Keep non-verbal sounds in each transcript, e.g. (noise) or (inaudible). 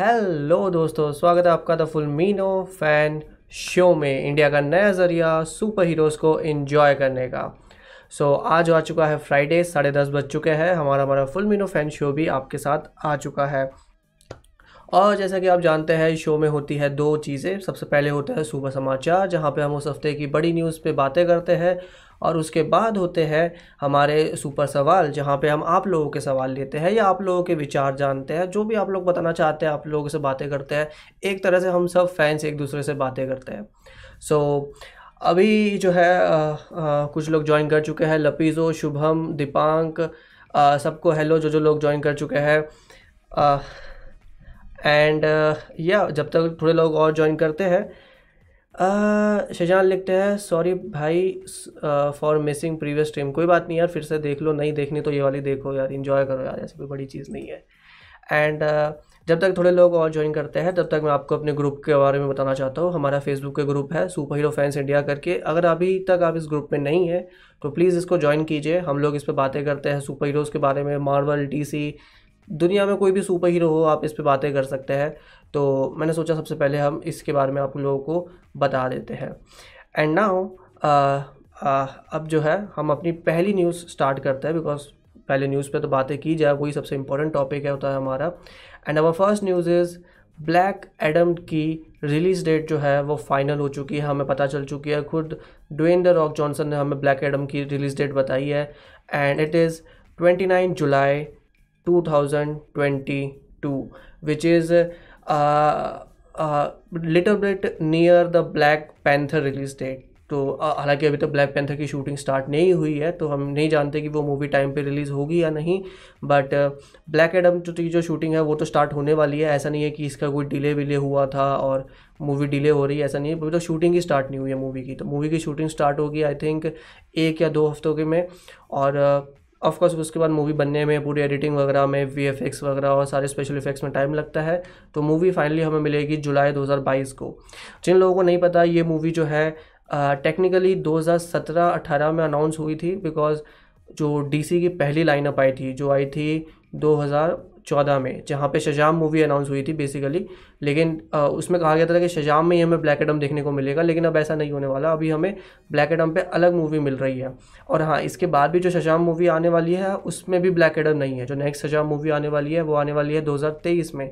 Hello दोस्तों स्वागत है आपका द फुल मीनो फ़ैन शो में इंडिया का नया ज़रिया सुपर हीरोज़ को इन्जॉय करने का। सो so, आज आ चुका है फ्राइडे साढ़े दस बज चुके हैं। हमारा हमारा फुल मीनो फ़ैन शो भी आपके साथ आ चुका है। और जैसा कि आप जानते हैं शो में होती है दो चीज़ें। सबसे पहले होता है सुबह समाचार जहाँ पे हम उस हफ़्ते की बड़ी न्यूज़ पे बातें करते हैं और उसके बाद होते हैं हमारे सुपर सवाल जहाँ पे हम आप लोगों के सवाल लेते हैं या आप लोगों के विचार जानते हैं। जो भी आप लोग बताना चाहते हैं आप लोगों से बातें करते हैं एक तरह से हम सब फैंस एक दूसरे से बातें करते हैं। सो so, अभी जो है आ, आ, कुछ लोग ज्वाइन कर चुके हैं लपीज़ो शुभम दीपांक सबको हेलो जो जो लोग ज्वाइन कर चुके हैं। एंड या जब तक थोड़े लोग और ज्वाइन करते हैं शजान लिखते हैं सॉरी भाई फॉर मिसिंग प्रीवियस स्ट्रीम कोई बात नहीं यार फिर से देख लो नहीं देखनी तो ये वाली देखो यार इन्जॉय करो यार ऐसी कोई बड़ी चीज़ नहीं है। एंड uh, जब तक थोड़े लोग और ज्वाइन करते हैं तब तक मैं आपको अपने ग्रुप के बारे में बताना चाहता हूँ। हमारा फेसबुक के ग्रुप है सुपर हीरो फैंस इंडिया करके। अगर अभी तक आप इस ग्रुप में नहीं है तो प्लीज़ इसको ज्वाइन कीजिए। हम लोग इस पर बातें करते हैं सुपर हीरोज़ के बारे में मार्वल डी दुनिया में कोई भी सुपर हीरो हो, आप इस पर बातें कर सकते हैं। तो मैंने सोचा सबसे पहले हम इसके बारे में आप लोगों को बता देते हैं। एंड नाउ अब जो है, हम अपनी पहली न्यूज़ स्टार्ट करते हैं बिकॉज़ पहले न्यूज़ पे तो बातें की जाए, वही सबसे इंपॉर्टेंट टॉपिक है, होता है हमारा। And our first news is Black Adam की रिलीज़ डेट जो है, वो फाइनल हो चुकी है, हमें पता चल चुकी है। खुद डवेन द रॉक जॉनसन ने हमें ब्लैक एडम की रिलीज़ डेट बताई है। And it is twenty nine July two thousand twenty two which is little bit near the Black Panther release date तो हालाँकि अभी तक ब्लैक पैंथर की शूटिंग स्टार्ट नहीं हुई है तो हम नहीं जानते कि वो मूवी टाइम पे रिलीज़ होगी या नहीं बट ब्लैक एडम की जो शूटिंग है, वो तो स्टार्ट होने वाली है। ऐसा नहीं है कि इसका कोई डिले विले हुआ था और मूवी डिले हो रही है, ऐसा नहीं है। अभी तो शूटिंग ही स्टार्ट नहीं हुई है मूवी की। तो मूवी की शूटिंग स्टार्ट होगी आई थिंक एक या दो हफ्तों के में, और ऑफकोर्स उसके बाद मूवी बनने में पूरी एडिटिंग वगैरह में वीएफएक्स वगैरह और सारे स्पेशल इफेक्ट्स में टाइम लगता है। तो मूवी फाइनली हमें मिलेगी जुलाई 2022 को। जिन लोगों को नहीं पता ये मूवी जो है टेक्निकली uh, 2017-18 में अनाउंस हुई थी बिकॉज़ जो डीसी की पहली लाइनअप आई थी जो आई थी 2014 में जहाँ पे शजाम मूवी अनाउंस हुई थी बेसिकली लेकिन आ, उसमें कहा गया था कि शजाम में ही हमें ब्लैक एडम देखने को मिलेगा लेकिन अब ऐसा नहीं होने वाला। अभी हमें ब्लैक एडम पे अलग मूवी मिल रही है। और हाँ इसके बाद भी जो शजाम मूवी आने वाली है उसमें भी ब्लैक एडम नहीं है। जो नेक्स्ट शजाम मूवी आने वाली है वो आने वाली है दो हज़ार तेईस में।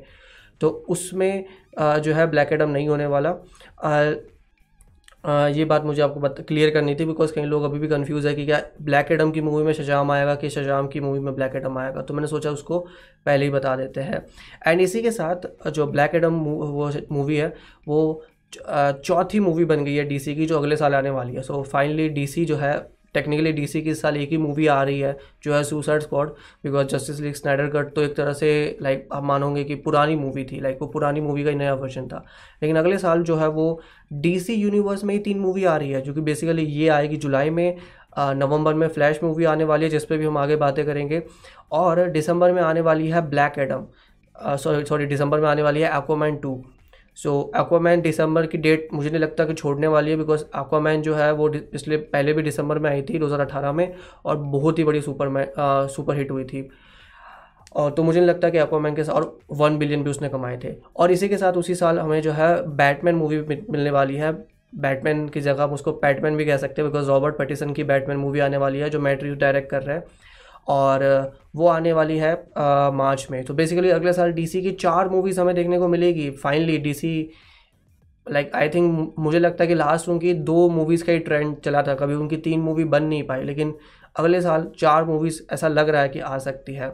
तो उसमें जो है ब्लैक एडम नहीं होने वाला। आ, ये बात मुझे आपको बता क्लियर करनी थी बिकॉज़ कई लोग अभी भी कंफ्यूज है कि क्या ब्लैक एडम की मूवी में शजाम आएगा कि शजाम की मूवी में ब्लैक एडम आएगा? तो मैंने सोचा उसको पहले ही बता देते हैं। एंड इसी के साथ जो ब्लैक एडम वो मूवी है वो चौथी मूवी बन गई है डीसी की जो अगले साल आने वाली है। सो फाइनली डीसी जो है टेक्निकली डीसी की इस साल एक ही मूवी आ रही है, जो है Suicide Squad because Justice League Snyder cut तो एक तरह से लाइक आप मानोगे कि पुरानी मूवी थी लाइक वो पुरानी मूवी का ही नया वर्जन था। लेकिन अगले साल जो है वो डीसी यूनिवर्स में ही तीन मूवी आ रही है, जो कि बेसिकली ये आएगी जुलाई में नवंबर में फ्लैश मूवी आने वाली है, जिस पर भी हम आगे बातें करेंगे। और दिसंबर में आने वाली है ब्लैक एडम सॉरी सॉरी दिसंबर में आने वाली है एक्वामैन टू सो एक्वामैन दिसंबर की डेट मुझे नहीं लगता कि छोड़ने वाली है बिकॉज़ एक्वामैन जो है वो पिछले, पहले भी दिसंबर में आई थी 2018 में और बहुत ही बड़ी सुपर मै सुपर हिट हुई थी। और तो मुझे नहीं लगता कि एक्वामैन के साथ और वन बिलियन भी उसने कमाए थे। और इसी के साथ उसी साल हमें जो है बैटमैन मूवी मिलने वाली है। बैटमैन की जगह हम उसको बैटमैन भी कह सकते हैं बिकॉज़ रॉबर्ट पेटिसन की बैटमैन मूवी आने वाली है जो मैट्री डायरेक्ट कर रहे हैं। और वो आने वाली है आ, मार्च में। तो बेसिकली अगले साल डीसी की चार मूवीज़ हमें देखने को मिलेगी। Finally DC like I think मुझे लगता है कि लास्ट उनकी दो मूवीज़ का ही ट्रेंड चला था। कभी उनकी तीन मूवी बन नहीं पाई लेकिन अगले साल चार मूवीज़ ऐसा लग रहा है कि आ सकती है।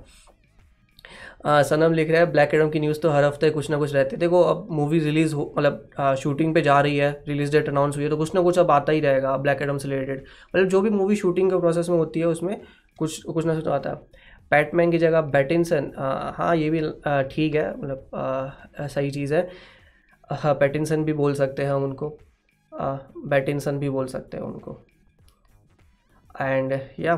आ, सनम लिख रहा है ब्लैक एडम की न्यूज़ तो हर हफ़्ते कुछ ना कुछ रहते देखो अब मूवी रिलीज़ हो मतलब शूटिंग पे जा रही है रिलीज़ डेट अनाउंस हुई है तो कुछ ना कुछ अब आता ही रहेगा ब्लैक एडम से रिलेटेड मतलब जो भी मूवी शूटिंग के प्रोसेस में होती है उसमें कुछ कुछ ना कुछ तो आता है। बैटमैन की जगह बैटिनसन हाँ ये भी ठीक है मतलब सही चीज़ है। हाँ पैटिनसन भी बोल सकते हैं हम उनको। बैटिनसन भी बोल सकते हैं उनको। एंड या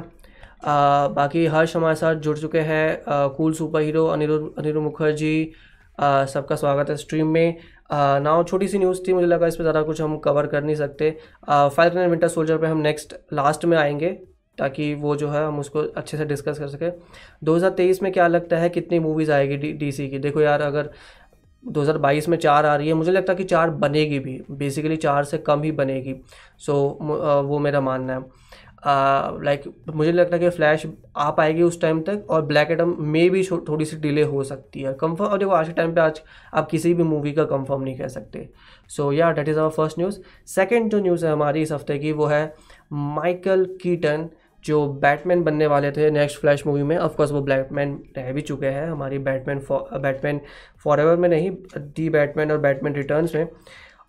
बाकी हर्ष हमारे साथ जुड़ चुके हैं। Cool super hero Aniruddh Aniruddh Mukherjee सबका स्वागत है स्ट्रीम में। नाउ छोटी सी न्यूज़ थी, मुझे लगा इस पर ज़्यादा कुछ हम कवर कर नहीं सकते। फाइव विंटर सोल्जर पे हम नेक्स्ट लास्ट में आएँगे। ताकि वो जो है हम उसको अच्छे से डिस्कस कर सकें। 2023 में क्या लगता है कितनी मूवीज़ आएगी डी सी की? देखो यार अगर 2022 में चार आ रही है मुझे लगता है कि चार बनेगी भी। बेसिकली चार से कम ही बनेगी। सो so, वो मेरा मानना है। लाइक like, मुझे लगता है कि फ्लैश आ पाएगी उस टाइम तक और ब्लैक एडम में भी थोड़ी सी डिले हो सकती है। कंफर्म और देखो आज के टाइम पे आज आप किसी भी मूवी का कंफर्म नहीं कह सकते। So yeah that is our first news second जो न्यूज़ है हमारी इस हफ़्ते की वो है माइकल कीटन जो बैटमैन बनने वाले थे नेक्स्ट फ्लैश मूवी में ऑफकोर्स वो बैटमैन रह भी चुके हैं हमारी बैटमैन बैटमैन फॉर एवर में नहीं दी बैटमैन और बैटमैन रिटर्न्स में।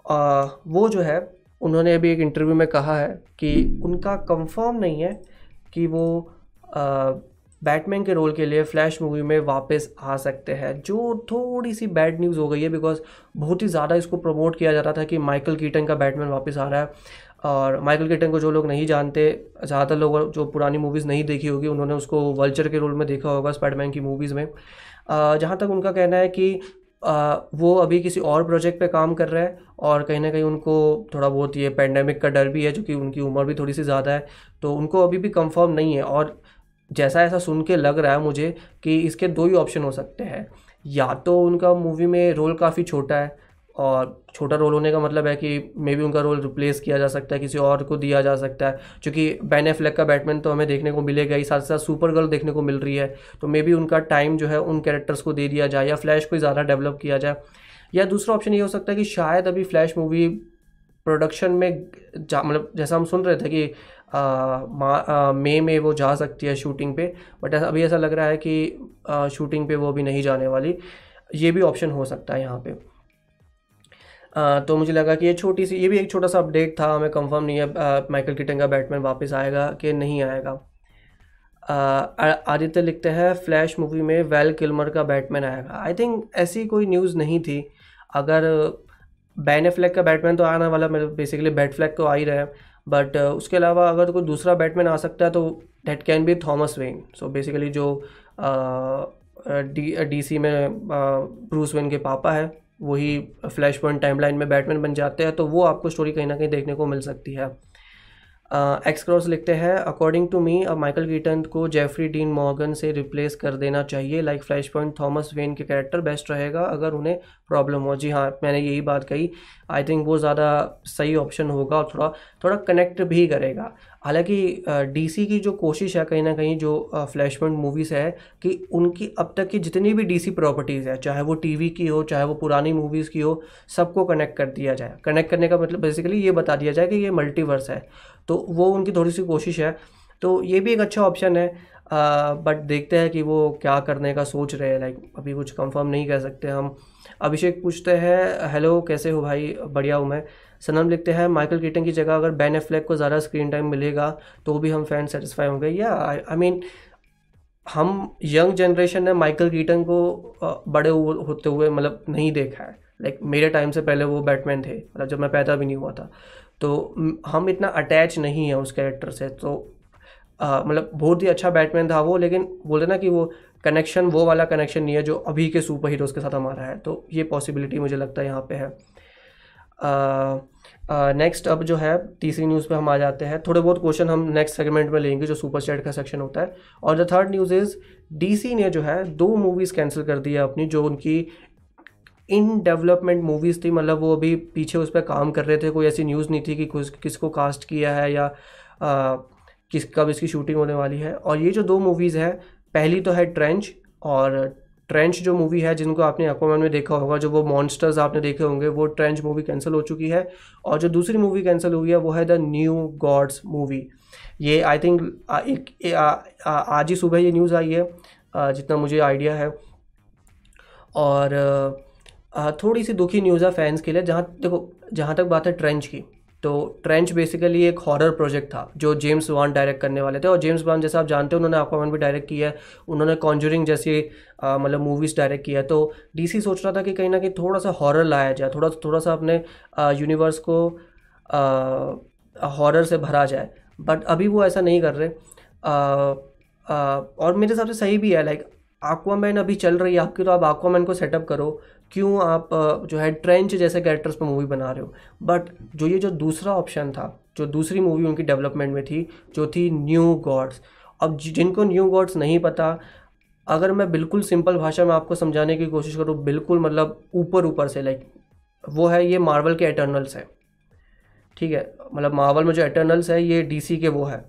आ, वो जो है उन्होंने अभी एक इंटरव्यू में कहा है कि उनका कंफर्म नहीं है कि वो बैटमैन के रोल के लिए फ्लैश मूवी में वापस आ सकते हैं। जो थोड़ी सी बैड न्यूज़ हो गई है बिकॉज़ बहुत ही ज़्यादा इसको प्रमोट किया जाता था कि माइकल कीटन का बैटमैन वापस आ रहा है। और माइकल कीटन को जो लोग नहीं जानते ज़्यादातर लोग जो पुरानी मूवीज़ नहीं देखी होगी उन्होंने उसको वल्चर के रोल में देखा होगा स्पाइडरमैन की मूवीज़ में। जहाँ तक उनका कहना है कि आ, वो अभी किसी और प्रोजेक्ट पे काम कर रहे हैं और कहीं ना कहीं उनको थोड़ा बहुत ये पेंडेमिक का डर भी है क्योंकि उनकी उम्र भी थोड़ी सी ज़्यादा है तो उनको अभी भी कंफर्म नहीं है। और जैसा ऐसा सुन के लग रहा है मुझे कि इसके दो ही ऑप्शन हो सकते हैं। या तो उनका मूवी में रोल काफ़ी छोटा है और छोटा रोल होने का मतलब है कि मे बी उनका रोल रिप्लेस किया जा सकता है किसी और को दिया जा सकता है। क्योंकि बैन फ्लैग का बैटमैन तो हमें देखने को मिलेगा ही साथ साथ सुपर गर्ल देखने को मिल रही है। तो मे बी उनका टाइम जो है उन कैरेक्टर्स को दे दिया जाए या फ्लैश को ज़्यादा डेवलप किया जाए। या दूसरा ऑप्शन ये हो सकता है कि शायद अभी फ्लैश मूवी प्रोडक्शन में मतलब जैसा हम सुन रहे थे कि मई में वो जा सकती है शूटिंग पे बट अभी ऐसा लग रहा है कि आ, शूटिंग पे वो अभी नहीं जाने वाली। ये भी ऑप्शन हो सकता है यहाँ पे। आ, तो मुझे लगा कि ये छोटी सी ये भी एक छोटा सा अपडेट था हमें कंफर्म नहीं है माइकल किटन का बैटमैन वापस आएगा कि नहीं आएगा। आदित्य लिखते हैं फ्लैश मूवी में वेल किलमर का बैटमैन आएगा। आई थिंक ऐसी कोई न्यूज़ नहीं थी। अगर बैन फ्लैग का बैटमैन तो आने वाला मतलब बेसिकली बैट फ्लैग तो आ ही रहा है। बट उसके अलावा अगर कोई दूसरा बैटमैन आ सकता है तो that can be Thomas Wayne so basically जो डी डी सी में ब्रूस वेन के पापा है वही फ्लैश पॉइंट टाइमलाइन में बैटमैन बन जाते हैं तो वो आपको स्टोरी कहीं ना कहीं देखने को मिल सकती है। एक्स क्रॉस लिखते हैं। अकॉर्डिंग टू मी अब माइकल कीटन को जेफरी डीन मॉर्गन से रिप्लेस कर देना चाहिए। Like Flashpoint Thomas Wayne के कैरेक्टर बेस्ट रहेगा अगर उन्हें प्रॉब्लम हो। जी हाँ मैंने यही बात कही। आई थिंक वो ज़्यादा सही ऑप्शन होगा और थोड़ा थोड़ा कनेक्ट भी करेगा। हालाँकि डीसी की जो कोशिश है कहीं ना कहीं जो फ्लैश पॉइंट मूवीज़ है कि उनकी अब तक की जितनी भी डीसी प्रॉपर्टीज़ है, चाहे वो टीवी की हो, चाहे वो पुरानी मूवीज़ की हो, सबको कनेक्ट कर दिया जाए। कनेक्ट करने का मतलब बेसिकली ये बता दिया जाए कि ये मल्टीवर्स है। तो वो उनकी थोड़ी सी कोशिश है। तो ये भी एक अच्छा ऑप्शन है। बट देखते हैं कि वो क्या करने का सोच रहे हैं। लाइक अभी कुछ कंफर्म नहीं कह सकते हम। अभिषेक पूछते हैं हेलो कैसे हो भाई? बढ़िया हूँ मैं। सनम लिखते हैं माइकल कीटन की जगह अगर बैन एफ्लेक को ज़्यादा स्क्रीन टाइम मिलेगा तो भी हम फ़ैन सेटिस्फाई होंगे। या आई मीन हम यंग जनरेशन ने माइकल कीटन को बड़े होते हुए मतलब नहीं देखा है। लाइक मेरे टाइम से पहले वो बैटमैन थे। मतलब जब मैं पैदा भी नहीं हुआ था। तो हम इतना अटैच नहीं है उस कैरेक्टर से तो मतलब बहुत ही अच्छा बैटमैन था वो, लेकिन बोलते ना कि वो कनेक्शन वो वाला कनेक्शन नहीं है जो अभी के सुपर हीरोज़ के साथ हमारा है तो ये पॉसिबिलिटी मुझे लगता है यहाँ पे है। नेक्स्ट अब जो है, तीसरी न्यूज़ पे हम आ जाते हैं। थोड़े बहुत क्वेश्चन हम नेक्स्ट सेगमेंट में लेंगे जो सुपर चैट का सेक्शन होता है। और the third news is DC ने जो है दो मूवीज़ कैंसिल कर दी है अपनी, जो उनकी इन डेवलपमेंट मूवीज़ थी मतलब वो अभी पीछे उस पर काम कर रहे थे कोई ऐसी न्यूज़ नहीं थी कि किस किसको कास्ट किया है या आ, किस कब इसकी शूटिंग होने वाली है। और ये जो दो मूवीज़ हैं पहली तो है ट्रेंच और ट्रेंच जो मूवी है जिनको आपने अक्वामैन में देखा होगा जो वो मॉन्स्टर्स आपने देखे होंगे वो ट्रेंच मूवी कैंसिल हो चुकी है। और जो दूसरी मूवी कैंसिल हुई है वो है द न्यू गॉड्स मूवी ये आई थिंक एक आज ही सुबह ये न्यूज़ आई है जितना मुझे आइडिया है। और थोड़ी सी दुखी न्यूज़ है फैंस के लिए जहाँ देखो जहाँ तक बात है ट्रेंच की तो ट्रेंच बेसिकली एक हॉरर प्रोजेक्ट था जो जेम्स वान डायरेक्ट करने वाले थे और जेम्स वान जैसा आप जानते हैं उन्होंने aquaman भी डायरेक्ट किया है उन्होंने कॉन्जरिंग जैसी मतलब मूवीज़ डायरेक्ट किया तो डीसी सोच रहा था कि कहीं ना कहीं थोड़ा सा हॉरर लाया जाए थोड़ा थोड़ा सा अपने यूनिवर्स को हॉरर से भरा जाए बट अभी वो ऐसा नहीं कर रहे आ, आ, और मेरे हिसाब से सही भी है लाइक आक्वामैन अभी चल रही है आपकी तो आप आक्वामैन को सेटअप करो क्यों आप जो है, ट्रेंच जैसे कैरेक्टर्स पर मूवी बना रहे हो? बट जो ये जो दूसरा ऑप्शन था, जो दूसरी मूवी उनकी डेवलपमेंट में थी, जो थी न्यू गॉड्स अब जिनको न्यू गॉड्स नहीं पता, अगर मैं बिल्कुल सिंपल भाषा में आपको समझाने की कोशिश करूँ, बिल्कुल मतलब ऊपर ऊपर से लाइक वो है ये मार्वल के एटर्नल्स है। ठीक है? मतलब मार्वल में जो एटर्नल्स है, ये डीसी के वो है।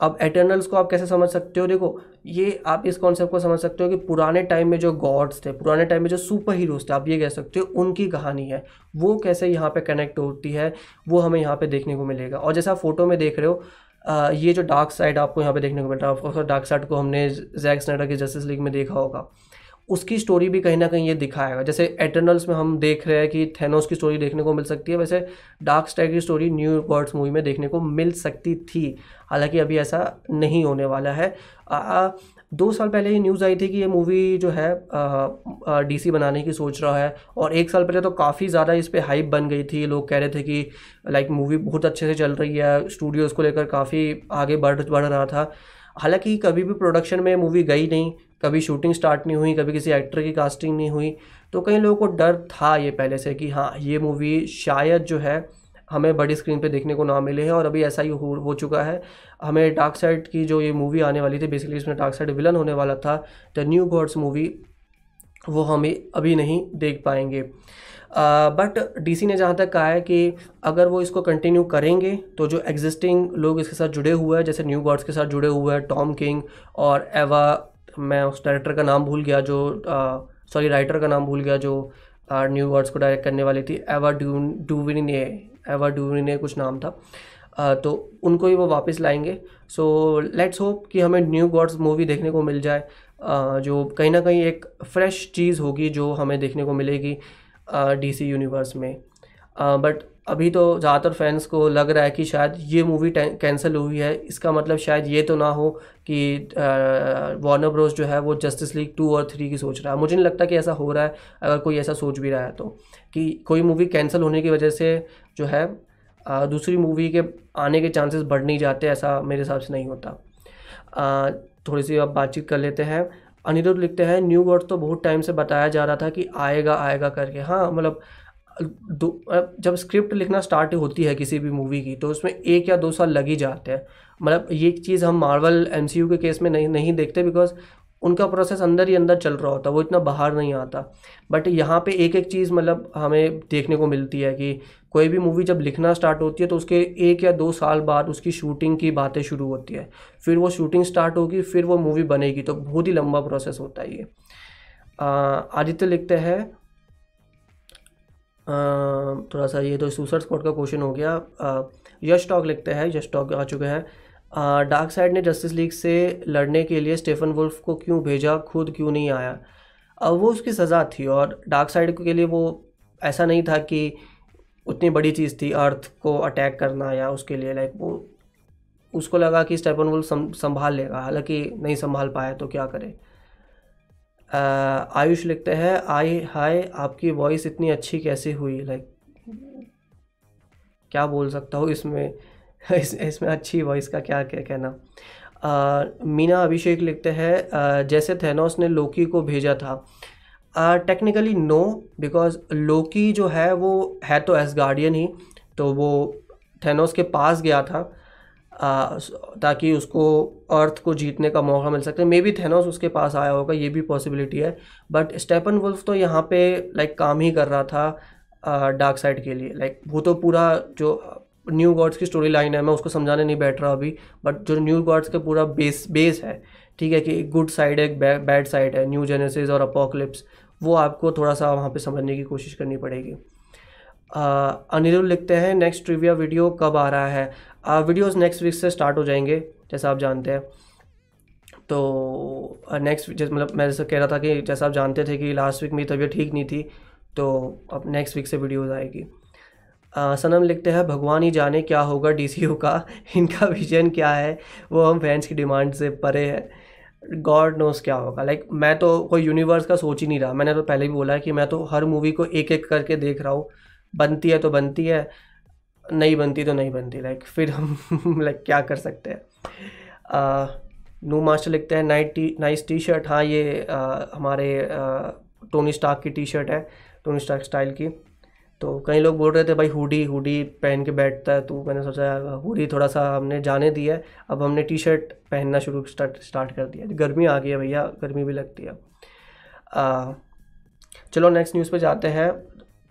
अब एटर्नल्स को आप कैसे समझ सकते हो? देखो ये आप इस कॉन्सेप्ट को समझ सकते हो कि पुराने टाइम में जो गॉड्स थे पुराने टाइम में जो सुपर हीरोज थे आप ये कह सकते हो उनकी कहानी है। वो कैसे यहाँ पे कनेक्ट होती है वो हमें यहाँ पे देखने को मिलेगा। और जैसे आप फ़ोटो में देख रहे हो आ, ये जो डार्क साइड आपको यहाँ पे देखने को मिल रहा है ऑफकोर्स डार्क साइड को हमने जैक स्नाइडर की जस्टिस लीग में देखा होगा। उसकी स्टोरी भी कहीं ना कहीं ये दिखाएगा जैसे एटर्नल्स में हम देख रहे हैं कि थेनोस की स्टोरी देखने को मिल सकती है वैसे डार्क स्टाइल की स्टोरी न्यू बर्ड्स मूवी में देखने को मिल सकती थी। हालाँकि अभी ऐसा नहीं होने वाला है। आ, दो साल पहले ही न्यूज़ आई थी कि ये मूवी जो है डीसी बनाने की सोच रहा है और एक साल पहले तो काफ़ी ज़्यादा इस पर हाइप बन गई थी। लोग कह रहे थे कि लाइक मूवी बहुत अच्छे से चल रही है स्टूडियोज़ को लेकर काफ़ी आगे बढ़ बढ़ रहा था। हालाँकि कभी भी प्रोडक्शन में मूवी गई नहीं कभी शूटिंग स्टार्ट नहीं हुई कभी किसी एक्टर की कास्टिंग नहीं हुई तो कई लोगों को डर था ये पहले से कि हाँ ये मूवी शायद जो है हमें बड़ी स्क्रीन पे देखने को ना मिले है और अभी ऐसा ही हो, हो चुका है। हमें डार्क साइड की जो ये मूवी आने वाली थी बेसिकली इसमें डार्क साइड विलन होने वाला था द न्यू गॉड्स मूवी वो हमें अभी नहीं देख पाएँगे। बट डीसी ने जहाँ तक कहा है कि अगर वो इसको कंटिन्यू करेंगे तो जो एग्जिस्टिंग लोग इसके साथ जुड़े हुए हैं जैसे न्यू गॉड्स के साथ जुड़े हुए हैं टॉम किंग और एवा मैं उस डायरेक्टर का नाम भूल गया जो सॉरी राइटर का नाम भूल गया जो न्यू वर्ड्स को डायरेक्ट करने वाली थी एवा डून डूविने एवा डूविने कुछ नाम था। uh, तो उनको ही वो वापस लाएँगे। सो लेट्स होप कि हमें न्यू गॉड्स मूवी देखने को मिल जाए। uh, जो कहीं ना कहीं एक फ्रेश चीज़ होगी जो हमें देखने को मिलेगी डीसी यूनिवर्स में। बट अभी तो ज़्यादातर फैंस को लग रहा है कि शायद ये मूवी कैंसिल हुई है। इसका मतलब शायद ये तो ना हो कि वार्नर ब्रोस जो है वो जस्टिस लीग टू और थ्री की सोच रहा है। मुझे नहीं लगता कि ऐसा हो रहा है अगर कोई ऐसा सोच भी रहा है तो। कि कोई मूवी कैंसिल होने की वजह से जो है आ, दूसरी मूवी के आने के चांसेस बढ़ नहीं जाते ऐसा मेरे हिसाब से नहीं होता। आ, थोड़ी सी अब बातचीत कर लेते हैं। अनिरुद्ध लिखते हैं न्यू वर्ड तो बहुत टाइम से बताया जा रहा था कि आएगा आएगा करके। हाँ मतलब जब स्क्रिप्ट लिखना स्टार्ट होती है किसी भी मूवी की तो उसमें एक या दो साल लग ही जाते हैं। मतलब ये चीज़ हम मार्वल एमसीयू के केस में नहीं नहीं देखते बिकॉज़ उनका प्रोसेस अंदर ही अंदर चल रहा होता, वो इतना बाहर नहीं आता। बट यहाँ पे एक एक चीज़ मतलब हमें देखने को मिलती है कि कोई भी मूवी जब लिखना स्टार्ट होती है तो उसके एक या दो साल बाद उसकी शूटिंग की बातें शुरू होती है। फिर वो शूटिंग स्टार्ट होगी, फिर वो मूवी बनेगी तो बहुत ही लंबा प्रोसेस होता है ये। आदित्य लिखते हैं थोड़ा सा ये तो सुसर स्पॉट का क्वेश्चन हो गया। यश टॉक लिखते हैं, यश टॉक आ चुके हैं। डार्क साइड ने जस्टिस लीग से लड़ने के लिए स्टेफन वुल्फ को क्यों भेजा, खुद क्यों नहीं आया? अब वो उसकी सज़ा थी और डार्क साइड के लिए वो ऐसा नहीं था कि उतनी बड़ी चीज़ थी, अर्थ को अटैक करना या उसके लिए, लाइक वो उसको लगा कि स्टेफन वुल्फ संभाल लेगा। हालाँकि नहीं संभाल पाया तो क्या करे? आयुष लिखते हैं, आई, हाय, आपकी वॉइस इतनी अच्छी कैसे हुई? लाइक क्या बोल सकता हूँ इसमें? (laughs) इस, इसमें अच्छी वॉइस का क्या क्या कहना? मीना अभिषेक लिखते हैं जैसे थेनोस ने लोकी को भेजा था। टेक्निकली नो बिकॉज़ लोकी जो है, वो है तो एस गार्डियन ही तो वो थेनोस के पास गया था। ताकि उसको अर्थ को जीतने का मौका मिल सके। मे बी थेनोस उसके पास आया होगा, ये भी पॉसिबिलिटी है। बट स्टेपन वुल्फ तो यहाँ पे लाइक काम ही कर रहा था डार्क साइड के लिए। लाइक वो तो पूरा जो न्यू गॉड्स की स्टोरी लाइन है, मैं उसको समझाने नहीं बैठ रहा अभी। बट जो न्यू गॉड्स का पूरा बेस बेस है, ठीक है कि एक गुड साइड है, एक बैड साइड है न्यू जेनेसिस और अपोकलिप्स वो आपको थोड़ा सा वहाँ पे समझने की कोशिश करनी पड़ेगी। अनिरुल लिखते हैं नेक्स्ट ट्रिविया वीडियो कब आ रहा है? वीडियोस नेक्स्ट वीक से स्टार्ट हो जाएँगे जैसा आप जानते हैं। तो नेक्स्ट जैसे मतलब मैं जैसे कह रहा था कि जैसा आप जानते थे कि लास्ट वीक मेरी तबीयत ठीक नहीं थी तो अब नेक्स्ट वीक से वीडियोज़ आएगी। सनम लिखते हैं भगवान ही जाने क्या होगा डी का? (laughs) इनका विजन क्या है? वो हम फैंस की डिमांड से परे है। गॉड नोस क्या होगा। लाइक like, मैं तो कोई यूनिवर्स का सोच ही नहीं रहा। मैंने तो पहले भी बोला है कि मैं तो हर मूवी को एक एक करके देख रहा हूँ। बनती है तो बनती है। नहीं बनती तो नहीं बनती लाइक फिर हम (laughs) लाइक क्या कर सकते हैं? नू मास्टर लिखते हैं night T nice T shirt हाँ ये आ, हमारे टोनी स्टार्क की टी शर्ट है टोनी स्टार्क स्टाइल की। तो कई लोग बोल रहे थे भाई हुडी हुडी पहन के बैठता है तो। मैंने सोचा हुडी थोड़ा सा हमने जाने दिया है अब हमने टी शर्ट पहनना शुरू स्टार्ट स्टार्ट कर दिया गर्मी आ गई है भैया गर्मी भी लगती है। आ, चलो नेक्स्ट न्यूज़ पे जाते हैं।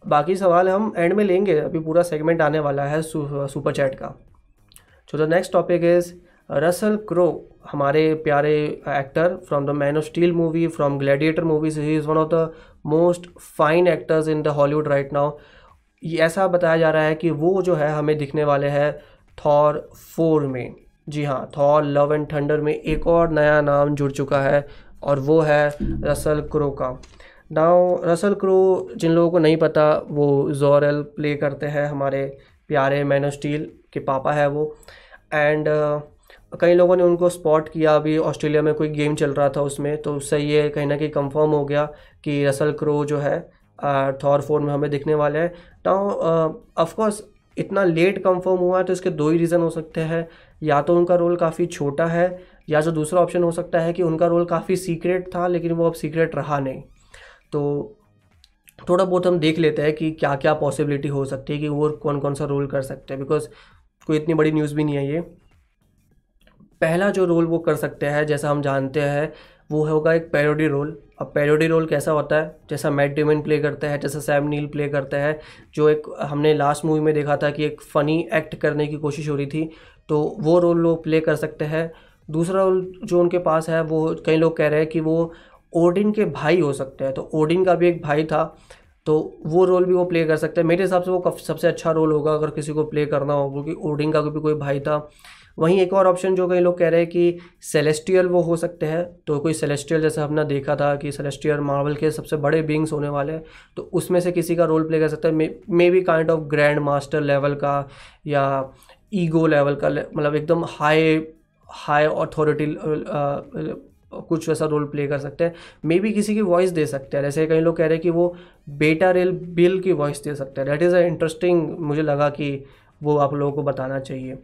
बाकी सवाल हम एंड में लेंगे, अभी पूरा सेगमेंट आने वाला है सुपर चैट का। चलो next topic is Russell Crowe हमारे प्यारे actor from the Man of Steel movie from Gladiator movies he is one of the most fine actors in the Hollywood right now ऐसा बताया जा रहा है कि वो जो है हमें दिखने वाले हैं थॉर फोर में। जी हाँ थॉर लव एंड थंडर में एक और नया नाम जुड़ चुका है और वो है रसल क्रो का। नाउ रसल क्रो जिन लोगों को नहीं पता वो जोरल प्ले करते हैं हमारे प्यारे मैनो स्टील के पापा है वो। एंड uh, कई लोगों ने उनको स्पॉट किया अभी ऑस्ट्रेलिया में कोई गेम चल रहा था उसमें तो उससे ये कहीं ना कहीं कंफर्म हो गया कि रसल क्रो जो है थॉर फोर में हमें दिखने वाले हैं। नाउ ऑफकोर्स इतना लेट कंफर्म हुआ है तो इसके दो ही रीज़न हो सकते हैं। या तो उनका रोल काफ़ी छोटा है या जो दूसरा ऑप्शन हो सकता है कि उनका रोल काफ़ी सीक्रेट था लेकिन वो अब सीक्रेट रहा नहीं। तो थोड़ा बहुत हम देख लेते हैं कि क्या क्या पॉसिबिलिटी हो सकती है कि वो कौन कौन सा रोल कर सकते हैं बिकॉज़ कोई इतनी बड़ी न्यूज़ भी नहीं है ये। पहला जो रोल वो कर सकते हैं, जैसा हम जानते हैं, वो होगा एक पैरोडी रोल अब पैरोडी रोल कैसा होता है? जैसा मैट डेमन प्ले करता है, जैसा सैम नील प्ले करता है, जो एक, हमने लास्ट मूवी में देखा था कि एक फ़नी एक्ट करने की कोशिश हो रही थी तो वो रोल वो प्ले कर सकते हैं। दूसरा रोल जो उनके पास है, वो कई लोग कह रहे हैं कि वो ओडिन के भाई हो सकते हैं। तो ओडिन का भी एक भाई था तो वो रोल भी वो प्ले कर सकते हैं। मेरे हिसाब से वो सबसे अच्छा रोल होगा अगर किसी को प्ले करना हो, क्योंकि ओडिन का भी कोई भाई था। वहीं एक और ऑप्शन जो कई लोग कह रहे हैं कि सेलेस्टियल वो हो सकते हैं। तो कोई सेलेस्टियल जैसे हमने देखा था कि सेलेस्टियल मार्वल के सबसे बड़े बींग्स होने वाले हैं। तो उसमें से किसी का रोल प्ले कर सकता है। Maybe kind of grand master level का या ईगो लेवल का मतलब एकदम हाई हाई अथॉरिटी कुछ वैसा रोल प्ले कर सकते हैं। मे बी किसी की वॉइस दे सकते हैं। जैसे कई लोग कह रहे हैं कि वो बेटा रेल बिल की वॉइस दे सकते हैं। दैट इज़ अ इंटरेस्टिंग मुझे लगा कि वो आप लोगों को बताना चाहिए।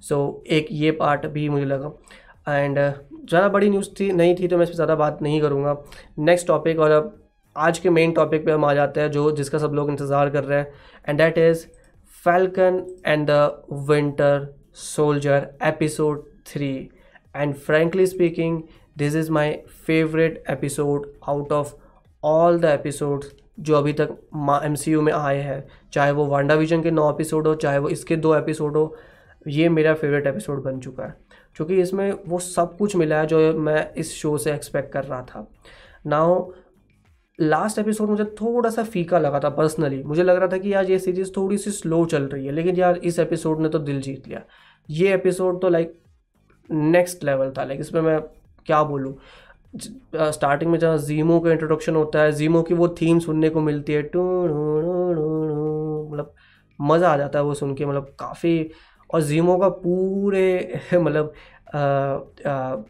सो so, एक ये पार्ट भी मुझे लगा। एंड ज़्यादा बड़ी न्यूज़ थी नहीं थी तो मैं इस पर ज़्यादा बात नहीं करूँगा। नेक्स्ट टॉपिक और अब आज के मेन टॉपिक पे हम आ जाते हैं जो जिसका सब लोग इंतज़ार कर रहे हैं। And that is Falcon and the Winter Soldier episode three and frankly speaking this is my favourite episode out of all the episodes जो अभी तक एम सी यू में आए हैं। चाहे वो वांडा विजन के नौ एपिसोड हो, चाहे वो इसके दो एपिसोड हो, ये मेरा फेवरेट एपिसोड बन चुका है। क्योंकि इसमें वो सब कुछ मिला है जो मैं इस शो से एक्सपेक्ट कर रहा था। नाउ लास्ट एपिसोड मुझे थोड़ा सा फीका लगा था पर्सनली मुझे लग रहा था कि यार ये सीरीज़ थोड़ी सी स्लो चल रही है, लेकिन यार इस एपिसोड ने तो दिल जीत लिया। ये एपिसोड तो लाइक नेक्स्ट लेवल था। लाइक इसमें मैं क्या बोलूँ? स्टार्टिंग में जहाँ जीमो का इंट्रोडक्शन होता है जीमो की वो थीम सुनने को मिलती है, टू मतलब मज़ा आ जाता है वो सुन के मतलब काफ़ी, और जीमो का पूरे (laughs) मतलब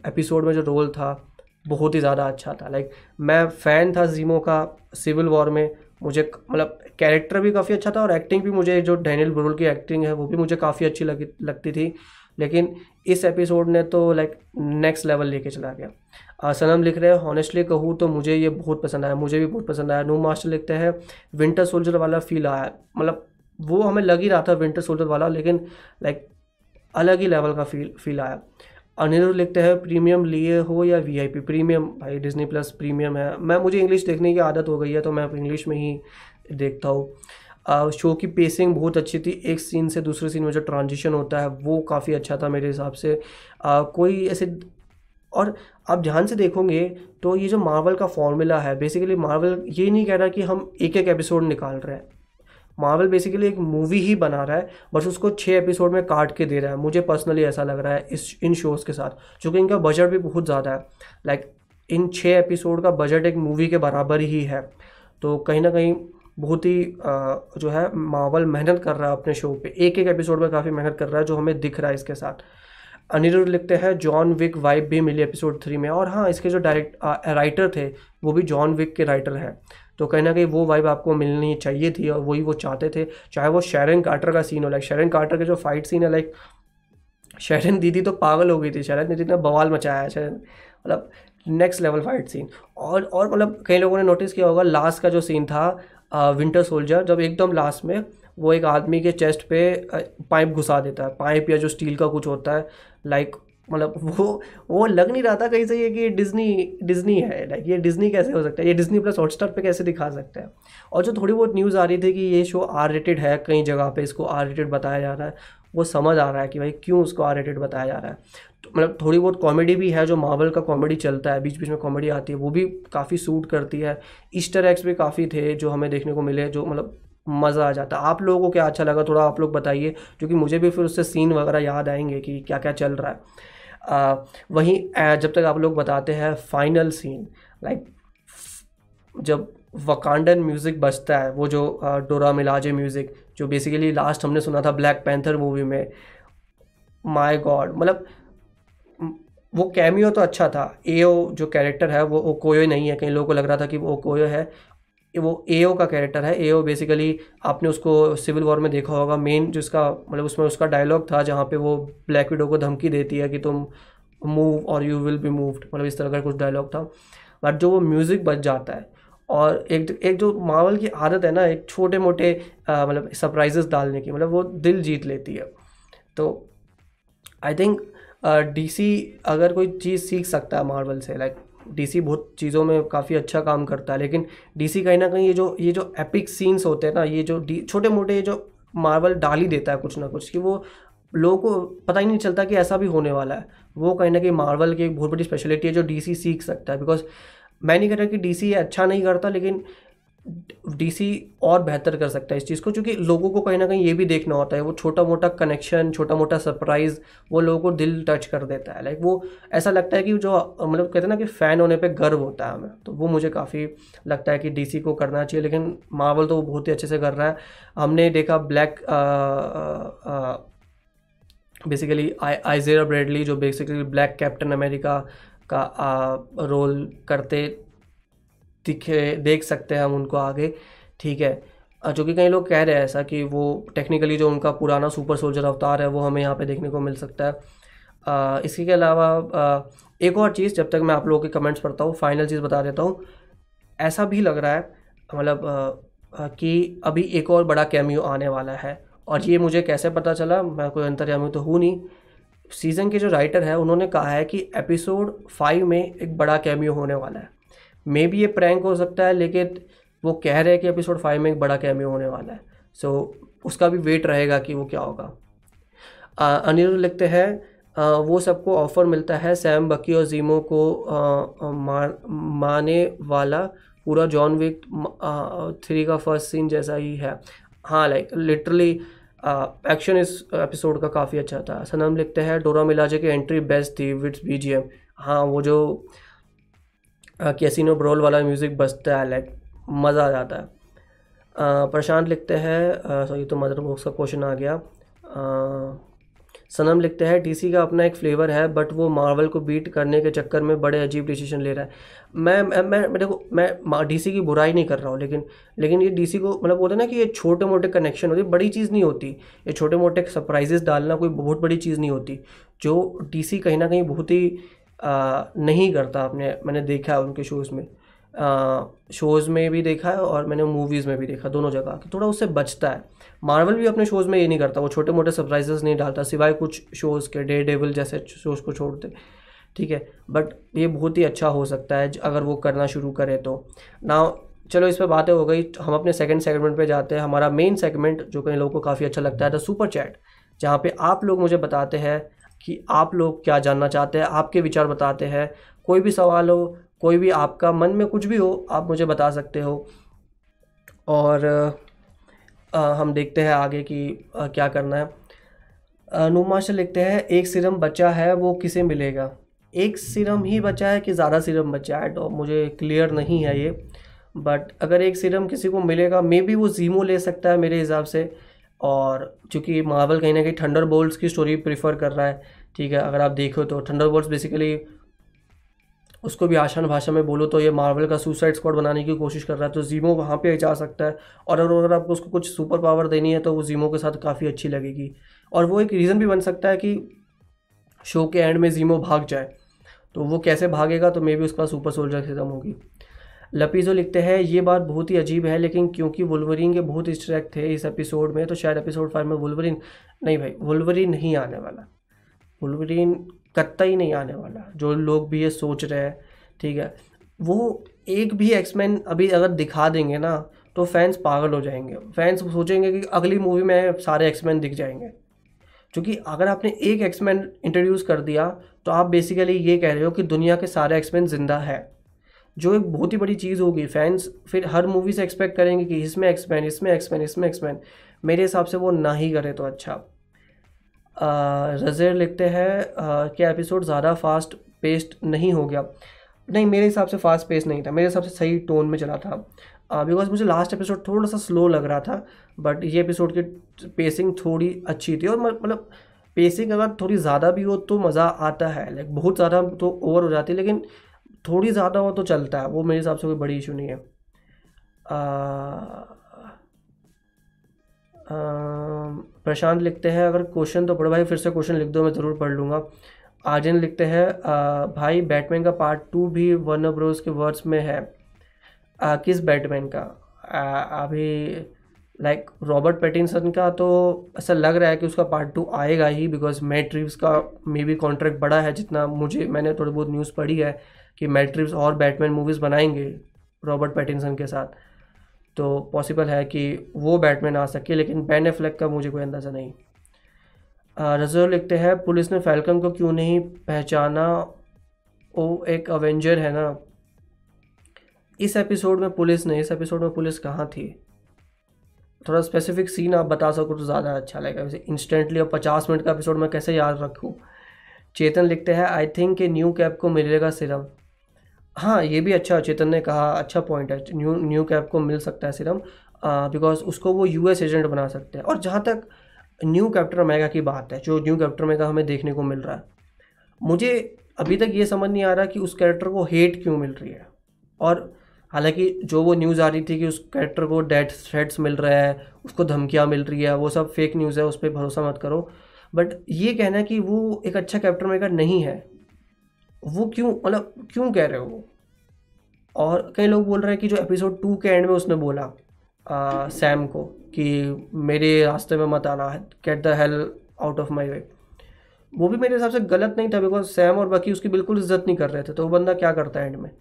एपिसोड में जो रोल था, बहुत ही ज़्यादा अच्छा था। लाइक मैं फ़ैन था जीमो का सिविल वॉर में, मुझे मतलब कैरेक्टर भी काफ़ी अच्छा था और एक्टिंग भी मुझे, जो डैनियल ब्रोल की एक्टिंग है, वो भी मुझे काफ़ी अच्छी लगी, लगती थी। लेकिन इस एपिसोड ने तो लाइक नेक्स्ट लेवल लेके चला गया। सनम लिख रहे हैं हॉनेस्टली कहूँ तो मुझे ये बहुत पसंद आया, मुझे भी बहुत पसंद आया। नो मास्टर लिखते हैं विंटर सोल्जर वाला फील आया। मतलब वो हमें लग ही रहा था विंटर सोल्जर वाला, लेकिन लाइक अलग ही लेवल का फील फील आया। अनिरुद्ध लिखते हैं प्रीमियम लिए हो या वीआईपी प्रीमियम भाई डिज्नी प्लस प्रीमियम है। मैं, मुझे इंग्लिश देखने की आदत हो गई है तो मैं इंग्लिश में ही देखता हूँ। शो की पेसिंग बहुत अच्छी थी। एक सीन से दूसरे सीन में जो ट्रांजिशन होता है वो काफ़ी अच्छा था मेरे हिसाब से। आ, कोई ऐसे और आप ध्यान से देखोगे तो ये जो मार्वल का फॉर्मूला है बेसिकली मार्वल ये नहीं कह रहा कि हम एक एक एपिसोड निकाल रहे हैं। मार्वल बेसिकली एक मूवी ही बना रहा है बस उसको छः एपिसोड में काट के दे रहा है। मुझे पर्सनली ऐसा लग रहा है इस इन शोज़ के साथ क्योंकि इनका बजट भी बहुत ज़्यादा है। लाइक like, इन छः एपिसोड का बजट एक मूवी के बराबर ही है। तो कहीं ना कहीं बहुत ही जो है, मावल मेहनत कर रहा है अपने शो पे। एक एक एपिसोड में काफ़ी मेहनत कर रहा है, जो हमें दिख रहा है इसके साथ। अनिरुद्ध लिखते हैं, जॉन विक वाइब भी मिली एपिसोड थ्री में। और हाँ इसके जो डायरेक्ट राइटर थे, वो भी जॉन विक के राइटर हैं। तो कहीं ना कहीं वो वाइब आपको मिलनी चाहिए थी और वही वो चाहते थे। चाहे वो शेरन कार्टर का सीन हो लाइक शेरन कार्टर के जो फाइट सीन है लाइक शेरन दीदी तो पागल हो गई थी शेरन दीदी ने बवाल मचाया है शेरन मतलब नेक्स्ट लेवल फाइट सीन और और मतलब कई लोगों ने नोटिस किया होगा लास्ट का जो सीन था विंटर सोल्जर जब एकदम लास्ट में वो एक आदमी के चेस्ट पे पाइप घुसा देता है। पाइप या जो स्टील का कुछ होता है लाइक मतलब (laughs) वो वो लग नहीं रहा था कहीं से ये कि डिज़नी डिज़नी है। लाइक ये डिज़नी कैसे हो सकता है? ये डिज़नी प्लस हॉटस्टार पे कैसे दिखा सकता है? और जो थोड़ी बहुत न्यूज़ आ रही थी कि ये शो आर रेटेड है, कई जगह पे इसको आर रेटेड बताया जा रहा है, वो समझ आ रहा है कि भाई क्यों उसको आर रेटेड बताया जा रहा है। मतलब थोड़ी बहुत कॉमेडी भी है जो मार्वल का कॉमेडी चलता है बीच बीच में कॉमेडी आती है वो भी काफ़ी सूट करती है। ईस्टर एक्स भी काफ़ी थे जो हमें देखने को मिले जो मतलब मज़ा आ जाता। है आप लोगों को क्या अच्छा लगा थोड़ा आप लोग बताइए क्योंकि मुझे भी फिर उससे सीन वगैरह याद आएँगे कि क्या क्या चल रहा है। आ, वहीं जब तक आप लोग बताते हैं फाइनल सीन लाइक जब वकांडन म्यूज़िक बजता है वो जो डोरा मिलाजे म्यूज़िक जो बेसिकली लास्ट हमने सुना था ब्लैक पैंथर मूवी में माय गॉड मतलब वो कैमियो तो अच्छा था। एओ जो कैरेक्टर है, वो कोयो नहीं है। कई लोगों को लग रहा था कि वो कोयो है। वो एओ का कैरेक्टर है। एओ बेसिकली आपने उसको सिविल वॉर में देखा होगा। मेन जो जिसका मतलब उसमें उसका डायलॉग था, जहाँ पे वो ब्लैक विडो को धमकी देती है कि तुम मूव और यू विल बी मूव्ड मतलब इस तरह का कुछ डायलॉग था। बट जो वो म्यूज़िक बच जाता है, और एक एक जो मावल की आदत है ना, एक छोटे मोटे मतलब सरप्राइजेस डालने की मतलब वो दिल जीत लेती है। तो आई थिंक डीसी अगर कोई चीज़ सीख सकता है मार्वल से लाइक डीसी बहुत चीज़ों में काफ़ी अच्छा काम करता है, लेकिन डीसी कहीं ना कहीं ये जो ये जो एपिक सीन्स होते हैं ना, ये जो छोटे मोटे ये जो मार्वल डाल ही देता है कुछ ना कुछ, कि वो लोगों को पता ही नहीं चलता कि ऐसा भी होने वाला है। वो कहीं ना कहीं मार्वल की एक बहुत बड़ी स्पेशलिटी है जो डीसी सीख सकता है बिकॉज़ मैं नहीं कह रहा कि डीसी अच्छा नहीं करता, लेकिन डीसी और बेहतर कर सकता है इस चीज़ को, क्योंकि लोगों को कहीं ना कहीं ये भी देखना होता है, वो छोटा मोटा कनेक्शन छोटा मोटा सरप्राइज़ वो लोगों को दिल टच कर देता है। लाइक वो ऐसा लगता है कि जो मतलब कहते हैं ना कि फ़ैन होने पे गर्व होता है हमें। तो वो मुझे काफ़ी लगता है कि डीसी को करना चाहिए, लेकिन मार्वल तो वो बहुत ही अच्छे से कर रहा है। हमने देखा ब्लैक बेसिकली आइजेरा ब्रेडली जो बेसिकली ब्लैक कैप्टन अमेरिका का रोल करते दिखे देख सकते हैं हम उनको आगे ठीक है? जो कि कई लोग कह रहे हैं ऐसा कि वो टेक्निकली जो उनका पुराना सुपर सोल्जर अवतार है वो हमें यहाँ पे देखने को मिल सकता है। आ, इसके अलावा एक और चीज़ जब तक मैं आप लोगों के कमेंट्स पढ़ता हूँ फाइनल चीज़ बता देता हूँ ऐसा भी लग रहा है मतलब कि अभी एक और बड़ा कैमियो आने वाला है। और ये मुझे कैसे पता चला मैं कोई अंतर्यामी तो हूँ नहीं। सीज़न के जो राइटर है उन्होंने कहा है कि एपिसोड फाइव में एक बड़ा कैमियो होने वाला है। मे बी ये प्रैंक हो सकता है लेकिन वो कह रहे हैं कि एपिसोड फाइव में एक बड़ा कैमियो होने वाला है। सो so, उसका भी वेट रहेगा कि वो क्या होगा। अनिरुद्ध लिखते हैं वो सबको ऑफ़र मिलता है सैम बकी और जीमो को आ, मार माने वाला पूरा जॉन विक थ्री का फ़र्स्ट सीन जैसा ही है। हाँ लाइक लिटरली एक्शन इस एपिसोड का काफ़ी अच्छा था। सनम लिखते हैं डोरा मिलाजे की एंट्री बेस्ट थी with its B G M हाँ वो जो कैसीनो ब्रोल वाला म्यूज़िक बजता है लाइक मज़ा आ जाता है। प्रशांत लिखते हैं सॉरी तो मदर बॉक्स का क्वेश्चन आ गया। सनम लिखते हैं डीसी का अपना एक फ्लेवर है बट वो मार्वल को बीट करने के चक्कर में बड़े अजीब डिसीज़न ले रहा है। मैं मैं मैं देखो, मैं डीसी की बुराई नहीं कर रहा हूँ, लेकिन लेकिन ये डीसी को मतलब बोलते हैं ना कि ये छोटे मोटे कनेक्शन होती, बड़ी चीज़ नहीं होती। ये छोटे मोटे सरप्राइजेस डालना कोई बहुत बड़ी चीज़ नहीं होती, जो डीसी कहीं ना कहीं बहुत ही आ, नहीं करता आपने मैंने देखा है उनके शोज़ में। शोज़ में भी देखा है और मैंने मूवीज़ में भी देखा दोनों जगह कि। थोड़ा उससे बचता है। मार्वल भी अपने शोज़ में ये नहीं करता वो छोटे मोटे सरप्राइजेस नहीं डालता सिवाय कुछ शोज़ के डे डेवल जैसे शोज़ को छोड़ते। ठीक है? बट ये बहुत ही अच्छा हो सकता है अगर वो करना शुरू करे तो। ना चलो इस पर बातें हो गई हम अपने सेकंड सेगमेंट पे जाते हैं। हमारा मेन सेगमेंट जो कई लोगों को काफ़ी अच्छा लगता है द सुपर चैट जहाँ पे आप लोग मुझे बताते हैं कि आप लोग क्या जानना चाहते हैं आपके विचार बताते हैं। कोई भी सवाल हो कोई भी आपका मन में कुछ भी हो आप मुझे बता सकते हो। और आ, हम देखते हैं आगे कि आ, क्या करना है। नुमाशा लिखते हैं एक सिरम बचा है वो किसे मिलेगा? एक सिरम ही बचा है कि ज़्यादा सिरम बचा है तो मुझे क्लियर नहीं है ये। बट अगर एक सिरम किसी को मिलेगा मे बी वो जीमो ले सकता है मेरे हिसाब से। और चूँकि मार्वल कहीं ना कहीं थंडर बोल्ट की स्टोरी प्रीफर कर रहा है ठीक है, अगर आप देखो तो थंडर बोल्ट्स बेसिकली उसको भी आसान भाषा में बोलो तो ये मार्वल का सुसाइड स्क्वाड बनाने की कोशिश कर रहा है। तो जीमो वहाँ पे जा सकता है और अगर अगर आपको उसको कुछ सुपर पावर देनी है तो वो जीमो के साथ काफ़ी अच्छी लगेगी। और वो एक रीज़न भी बन सकता है कि शो के एंड में जीमो भाग जाए। तो वो कैसे भागेगा तो मे भी उसके सुपर सोल्जर खत्म होगी। लपीजो लिखते हैं, ये बात बहुत ही अजीब है, लेकिन क्योंकि वुलवरिन के बहुत स्ट्रैक थे इस एपिसोड में तो शायद एपिसोड फाइव में वुलवरिन नहीं भाई वुलवरिन नहीं आने वाला। वुलवरिन ही नहीं आने वाला, जो लोग भी ये सोच रहे हैं, ठीक है। वो एक भी एक्समैन अभी अगर दिखा देंगे ना तो फैंस पागल हो जाएँगे। फैंस सोचेंगे कि अगली मूवी में सारे एक्समैन दिख जाएँगे। क्योंकि अगर आपने एक एक्समैन इंट्रोड्यूस कर दिया तो आप बेसिकली ये कह रहे हो कि दुनिया के सारे एक्समैन ज़िंदा है। जो एक बहुत ही बड़ी चीज़ होगी फैंस फिर हर मूवी से एक्सपेक्ट करेंगे कि इसमें एक्समैन इसमें एक्समैन इसमें एक्समैन मेरे हिसाब से वो ना ही करे तो अच्छा। रज़ेर लिखते हैं कि एपिसोड ज़्यादा फास्ट पेस्ट नहीं हो गया। नहीं, मेरे हिसाब से फास्ट पेस नहीं था, मेरे हिसाब से सही टोन में चला था। बिकॉज़ मुझे लास्ट एपिसोड थोड़ा सा स्लो लग रहा था बट ये एपिसोड की पेसिंग थोड़ी अच्छी थी और मतलब पेसिंग अगर थोड़ी ज़्यादा भी हो तो मज़ा आता है लाइक बहुत ज़्यादा तो ओवर हो जाती है, लेकिन थोड़ी ज़्यादा हो तो चलता है, वो मेरे हिसाब से कोई बड़ी इशू नहीं है। प्रशांत लिखते हैं अगर क्वेश्चन तो पढ़ो भाई फिर से क्वेश्चन लिख दो मैं ज़रूर पढ़ लूँगा। आर्जन लिखते हैं भाई बैटमैन का पार्ट टू भी वन ब्रोज के वर्ड्स में है। आ, किस बैटमैन का? आ, अभी लाइक रॉबर्ट पेटिनसन का तो ऐसा लग रहा है कि उसका पार्ट टू आएगा ही बिकॉज़ मैट रिव्स का मे बी कॉन्ट्रैक्ट बड़ा है जितना मुझे मैंने थोड़ी बहुत न्यूज़ पढ़ी है कि मैट और बैटमैन मूवीज़ बनाएँगे रॉबर्ट पैटिनसन के साथ। तो पॉसिबल है कि वो बैटमैन आ सके, लेकिन बैन एफ्लेक का मुझे कोई अंदाज़ा नहीं। रजो लिखते हैं, पुलिस ने फैल्कन को क्यों नहीं पहचाना? वो एक अवेंजर है ना? इस एपिसोड में पुलिस ने, इस एपिसोड में पुलिस कहाँ थी? थोड़ा स्पेसिफिक सीन आप बता सको तो ज़्यादा अच्छा लगेगा। वैसे इंस्टेंटली और पचास मिनट का एपिसोड मैं कैसे याद रखूँ? चेतन लिखते हैं आई थिंक कि न्यू कैब को मिलेगा सिरम। हाँ ये भी अच्छा चेतन ने कहा अच्छा पॉइंट है न्यू न्यू कैप को मिल सकता है सिरम बिकॉज़ उसको वो यूएस एजेंट बना सकते हैं। और जहाँ तक न्यू कैप्टर अमेगा की बात है, जो न्यू कैप्टर अमेगा हमें देखने को मिल रहा है, मुझे अभी तक ये समझ नहीं आ रहा कि उस कैरेक्टर को हेट क्यों मिल रही है। और हालाँकि जो वो न्यूज़ आ रही थी कि उस कैरेक्टर को डेथ थ्रेट्स मिल रहा है, उसको धमकियाँ मिल रही है, वो सब फेक न्यूज़ है, उस पर भरोसा मत करो। बट ये कहना कि वो एक अच्छा कैप्टन मेकर नहीं है। वो क्यों मतलब क्यों कह रहे हो और कई लोग बोल रहे हैं कि जो एपिसोड टू के एंड में उसने बोला आ, सैम को कि मेरे रास्ते में मत आना है get the hell out of my way वो भी मेरे हिसाब से गलत नहीं था बिकॉज़ सैम और बाकी उसकी बिल्कुल इज़्ज़त नहीं कर रहे थे तो वो बंदा क्या करता है एंड में?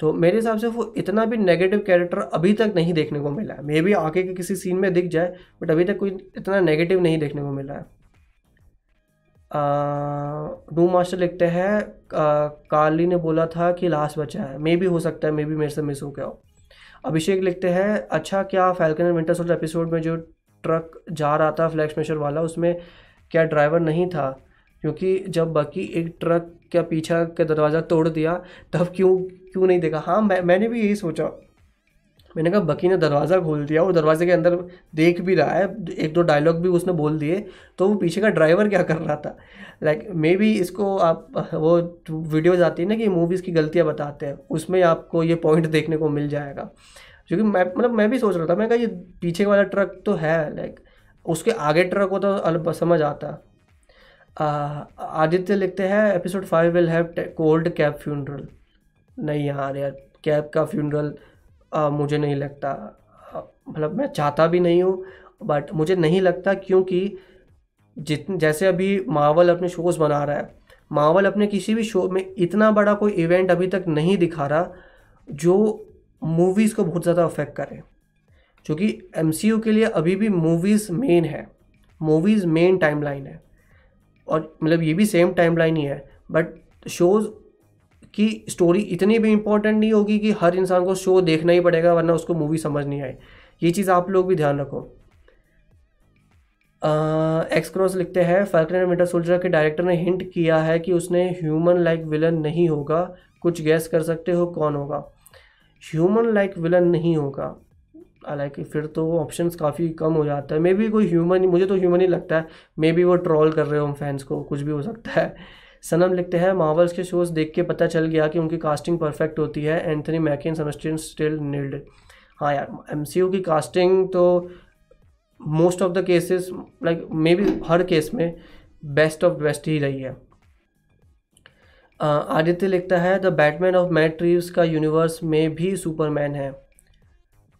तो मेरे हिसाब से वो इतना भी नेगेटिव कैरेक्टर अभी तक नहीं देखने को मिला है. मे भी आगे के किसी सीन में दिख जाए बट अभी तक कोई इतना नेगेटिव नहीं देखने को मिला है. डू मास्टर लिखते हैं। काली ने बोला था कि लास्ट बचा है। मे भी हो सकता है मे भी मेरे से मिस हो गया हो। अभिषेक लिखते हैं अच्छा क्या Falcon and Winter Soldier episode में जो ट्रक जा रहा था फ्लैक्स मेशर वाला, उसमें क्या ड्राइवर नहीं था? क्योंकि जब बाकी एक ट्रक का पीछा का दरवाज़ा तोड़ दिया, तब क्यों क्यों नहीं देखा? हाँ मैं, मैंने भी यही सोचा। मैंने कहा, बकी ने दरवाज़ा खोल दिया, वो दरवाजे के अंदर देख भी रहा है, एक दो डायलॉग भी उसने बोल दिए तो वो पीछे का ड्राइवर क्या कर रहा था? लाइक मे बी इसको आप, वो वीडियोज़ आती है ना कि मूवीज़ की गलतियाँ बताते हैं, उसमें आपको ये पॉइंट देखने को मिल जाएगा। क्योंकि मैं मतलब मैं भी सोच रहा था, मैं कहा, ये पीछे वाला ट्रक तो है लाइक उसके आगे ट्रक हो तो समझ आता आदित्य लिखते हैं episode five will have cold Cap funeral नहीं यार यार कैब का फ्यूनरल मुझे नहीं लगता। मतलब मैं चाहता भी नहीं हूँ बट मुझे नहीं लगता क्योंकि जित, जैसे अभी मावल अपने शोज़ बना रहा है, मावल अपने किसी भी शो में इतना बड़ा कोई इवेंट अभी तक नहीं दिखा रहा जो मूवीज़ को बहुत ज़्यादा अफेक्ट करे। क्योंकि एमसीयू के लिए अभी भी मूवीज़ मेन है मूवीज़ मेन टाइमलाइन है। और मतलब ये भी सेम टाइमलाइन ही है बट शोज़ कि स्टोरी इतनी भी इंपॉर्टेंट नहीं होगी कि हर इंसान को शो देखना ही पड़ेगा, वरना उसको मूवी समझ नहीं आए। ये चीज़ आप लोग भी ध्यान रखो। एक्स क्रॉस लिखते हैं फाल्कन एंड विंटर सोल्जर के डायरेक्टर ने हिंट किया है कि उसने ह्यूमन लाइक विलन नहीं होगा। कुछ गैस कर सकते हो कौन होगा। ह्यूमन लाइक विलन नहीं होगा। हालाँकि फिर तो ऑप्शन काफ़ी कम हो जाता है। मे बी कोई ह्यूमन मुझे तो ह्यूमन ही लगता है। मे बी वो ट्रॉल कर रहे हो फैंस को, कुछ भी हो सकता है। सनम लिखते हैं मावल्स के शोज़ देख के पता चल गया कि उनकी कास्टिंग परफेक्ट होती है, Anthony Mackie Sebastian still nailed. हाँ यार एम की कास्टिंग तो most of the cases like maybe her case में बेस्ट ऑफ़ बेस्ट ही रही है। आदित्य लिखता है the Batman of Matt Reeves का यूनिवर्स में भी सुपरमैन है।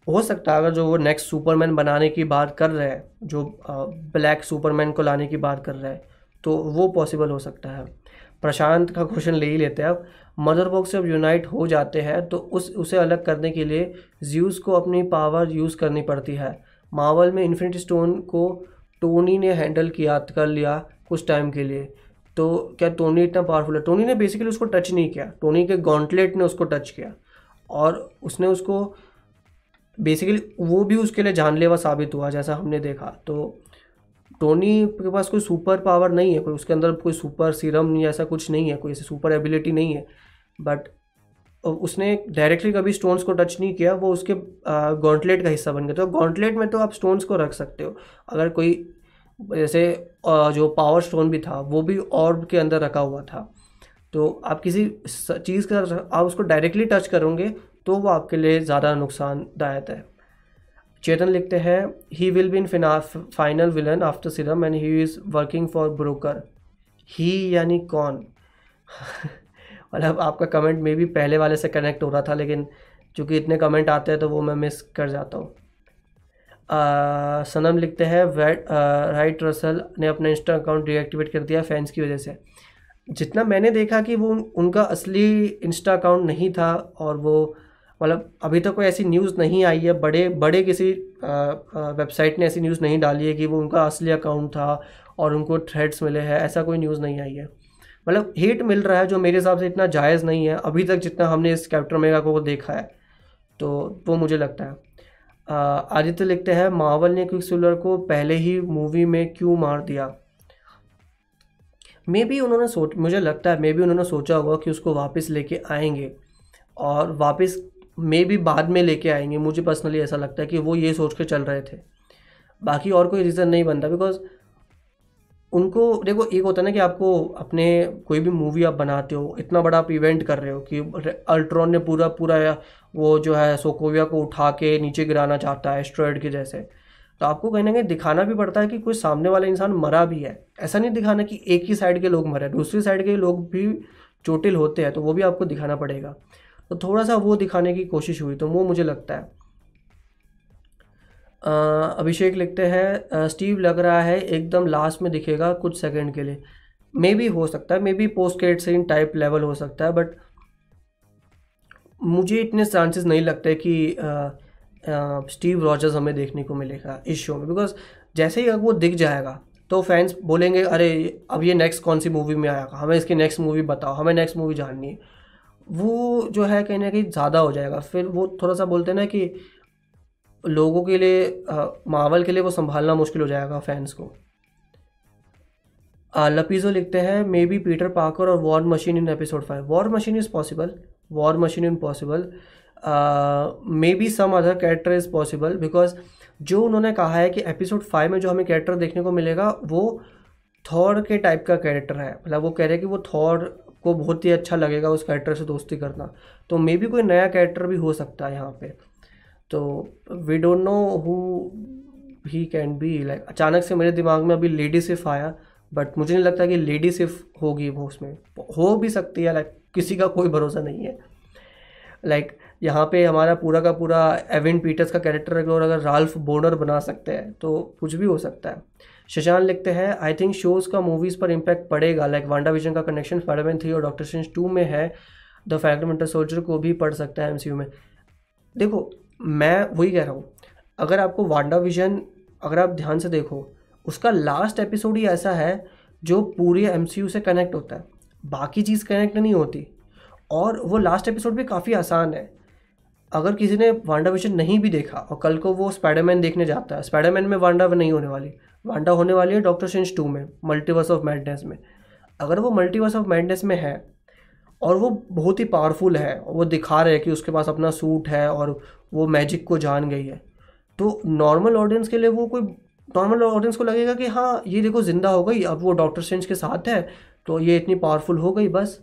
हो सकता है अगर जो वो नेक्स्ट सुपरमैन बनाने की बात कर रहे हैं, जो ब्लैक सुपरमैन को लाने की बात कर रहे हैं तो वो पॉसिबल हो सकता है। प्रशांत का क्वेश्चन ले ही लेते हैं अब। मदर बॉक्स से अब यूनाइट हो जाते हैं तो उस, उसे अलग करने के लिए ज्यूस को अपनी पावर यूज़ करनी पड़ती है। मावल में इन्फिनिटी स्टोन को टोनी ने हैंडल किया, कर लिया कुछ टाइम के लिए। तो क्या टोनी इतना पावरफुल है? टोनी ने बेसिकली उसको टच नहीं किया। टोनी के गॉन्टलेट ने उसको टच किया। और उसने उसको बेसिकली वो भी उसके लिए जानलेवा साबित हुआ, जैसा हमने देखा। तो टोनी के पास कोई सुपर पावर नहीं है, कोई उसके अंदर कोई सुपर सीरम या ऐसा कुछ नहीं है, कोई ऐसी सुपर एबिलिटी नहीं है। बट उसने डायरेक्टली कभी स्टोन्स को टच नहीं किया, वो उसके गॉन्टलेट का हिस्सा बन गया। तो गॉन्टलेट में तो आप स्टोन्स को रख सकते हो। अगर कोई, जैसे जो पावर स्टोन भी था, वो भी ऑर्ब के अंदर रखा हुआ था। तो आप किसी चीज़ का आप उसको डायरेक्टली टच करोगे तो वो आपके लिए ज़्यादा नुकसानदायक है। चेतन लिखते हैं he will be in final villain after serum and he is working for Broker he यानी कौन? (laughs) मतलब आपका कमेंट में भी पहले वाले से कनेक्ट हो रहा था, लेकिन चूँकि इतने कमेंट आते हैं तो वो मैं मिस कर जाता हूँ। सनम लिखते हैं वेट राइट रसल ने अपना इंस्टा अकाउंट डीएक्टिवेट कर दिया फैंस की वजह से. जितना मैंने देखा कि वो उनका असली इंस्टा अकाउंट नहीं था, और वो मतलब अभी तक तो कोई ऐसी न्यूज़ नहीं आई है। बड़े बड़े किसी वेबसाइट ने ऐसी न्यूज़ नहीं डाली है कि वो उनका असली अकाउंट था और उनको थ्रेड्स मिले हैं। ऐसा कोई न्यूज़ नहीं आई है। मतलब हिट मिल रहा है जो मेरे हिसाब से इतना जायज़ नहीं है। अभी तक जितना हमने इस कैप्टन मेगा को देखा है। तो वो मुझे लगता है। आदित्य लिखते हैं, मावल ने क्विक सिलर को पहले ही मूवी में क्यों मार दिया? मे बी उन्होंने सोच, मुझे लगता है मे बी उन्होंने सोचा होगा कि उसको वापस लेके आएँगे। और वापस मे भी बाद में लेके आएँगे। मुझे पर्सनली ऐसा लगता है कि वो ये सोच के चल रहे थे। बाकी और कोई रीज़न नहीं बनता बिकॉज़ उनको, देखो, एक होता है ना कि आपको अपने कोई भी मूवी आप बनाते हो, इतना बड़ा आप इवेंट कर रहे हो कि अल्ट्रॉन ने पूरा पूरा वो जो है सोकोविया को उठा के नीचे गिराना चाहता है एस्ट्रॉयड के जैसे। तो आपको कहीं ना कहीं दिखाना भी पड़ता है कि कोई सामने वाला इंसान मरा भी है। ऐसा नहीं दिखाना कि एक ही साइड के लोग मरे, दूसरी साइड के लोग भी चोटिल होते हैं तो वो भी आपको दिखाना पड़ेगा। तो थोड़ा सा वो दिखाने की कोशिश हुई तो वो मुझे लगता है। अभिषेक लिखते हैं स्टीव लग रहा है, एकदम लास्ट में दिखेगा कुछ सेकंड के लिए। मे बी हो सकता है maybe post credit scene type level हो सकता है बट मुझे इतने चांसेस नहीं लगते कि स्टीव रॉजर्स हमें देखने को मिलेगा इस शो में बिकॉज़ जैसे ही अगर वो दिख जाएगा तो फैंस बोलेंगे, अरे, अब ये नेक्स्ट कौन सी मूवी में आएगा हमें इसकी नेक्स्ट मूवी बताओ, हमें नेक्स्ट मूवी जाननी है। वो जो है कहीं ना कहीं ज़्यादा हो जाएगा। फिर वो थोड़ा सा बोलते हैं ना कि लोगों के लिए मावल के लिए वो संभालना मुश्किल हो जाएगा फैंस को। लपीजो लिखते हैं मे बी पीटर पाकर और war machine in episode five war machine is possible war machine in possible maybe some other character is possible because जो उन्होंने कहा है कि एपिसोड फाइव में जो हमें कैरेक्टर देखने को मिलेगा, वो थॉर के टाइप का कैरेक्टर है। मतलब वो कह रहे हैं कि वो थॉर को बहुत ही अच्छा लगेगा उस कैरेक्टर से दोस्ती करना। तो मे बी कोई नया कैरेक्टर भी हो सकता है यहाँ पे। तो we don't know who he can be like अचानक से मेरे दिमाग में अभी लेडी सिफ आया बट मुझे नहीं लगता कि लेडी सिफ होगी वो उसमें। हो भी सकती है लाइक किसी का कोई भरोसा नहीं है। लाइक like, यहाँ पे हमारा पूरा का पूरा एविन पीटर्स का कैरेक्टर और अगर राल्फ बोनर बना सकते हैं तो कुछ भी हो सकता है। शशान लिखते हैं आई थिंक शोज़ का मूवीज़ पर इम्पैक्ट पड़ेगा. लाइक वांडा विजन का कनेक्शन स्पाइडरमैन थ्री और डॉक्टर स्ट्रेंज टू में है द फैक्टमेंटल सोल्जर को भी पढ़ सकता है एमसीयू में। देखो, मैं वही कह रहा हूँ, अगर आपको वांडा विजन अगर आप ध्यान से देखो, उसका लास्ट एपिसोड ही ऐसा है जो पूरे एमसीयू से कनेक्ट होता है। बाकी चीज़ कनेक्ट नहीं होती। और वो लास्ट एपिसोड भी काफ़ी आसान है। अगर किसी ने वांडा विजन नहीं भी देखा और कल को वो स्पाइडरमैन देखने जाता है स्पाइडरमैन में वांडा नहीं होने वाली वांडा होने वाली है डॉक्टर सेंस टू में मल्टीवर्स ऑफ़ मैडनेस में। अगर वो मल्टीवर्स ऑफ़ मैडनेस में है, और वो बहुत ही पावरफुल है वो दिखा रहे हैं कि उसके पास अपना सूट है, और वो मैजिक को जान गई है तो नॉर्मल ऑडियंस के लिए वो कोई नॉर्मल ऑडियंस को लगेगा कि हाँ ये देखो ज़िंदा हो गई, अब वो डॉक्टर स्ट्रेंज के साथ है तो ये इतनी पावरफुल हो गई, बस।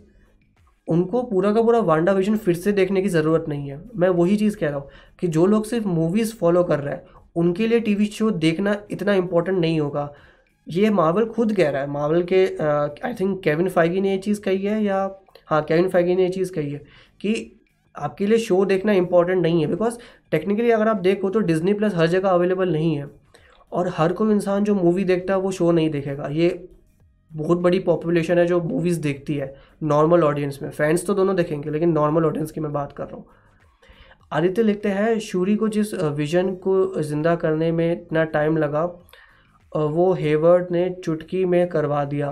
उनको पूरा का पूरा वांडा विजन फिर से देखने की ज़रूरत नहीं है। मैं वही चीज़ कह रहा हूँ कि जो लोग सिर्फ़ मूवीज़ फॉलो कर रहे हैं उनके लिए टीवी शो देखना इतना इम्पोर्टेंट नहीं होगा। ये मार्वल खुद कह रहा है। मार्वल के आई थिंक केविन फाइगी ने ये चीज़ कही है या हाँ केविन फाइगी ने ये चीज़ कही है कि आपके लिए शो देखना इंपॉर्टेंट नहीं है बिकॉज़ टेक्निकली अगर आप देखो तो डिज्नी प्लस हर जगह अवेलेबल नहीं है। और हर कोई इंसान जो मूवी देखता है वो शो नहीं देखेगा। ये बहुत बड़ी पॉपुलेशन है जो मूवीज़ देखती है नॉर्मल ऑडियंस में। फैंस तो दोनों देखेंगे, लेकिन नॉर्मल ऑडियंस की मैं बात कर रहा हूँ। आदित्य लिखते हैं, शूरी को जिस विजन को ज़िंदा करने में इतना टाइम लगा वो हेवर्ड ने चुटकी में करवा दिया।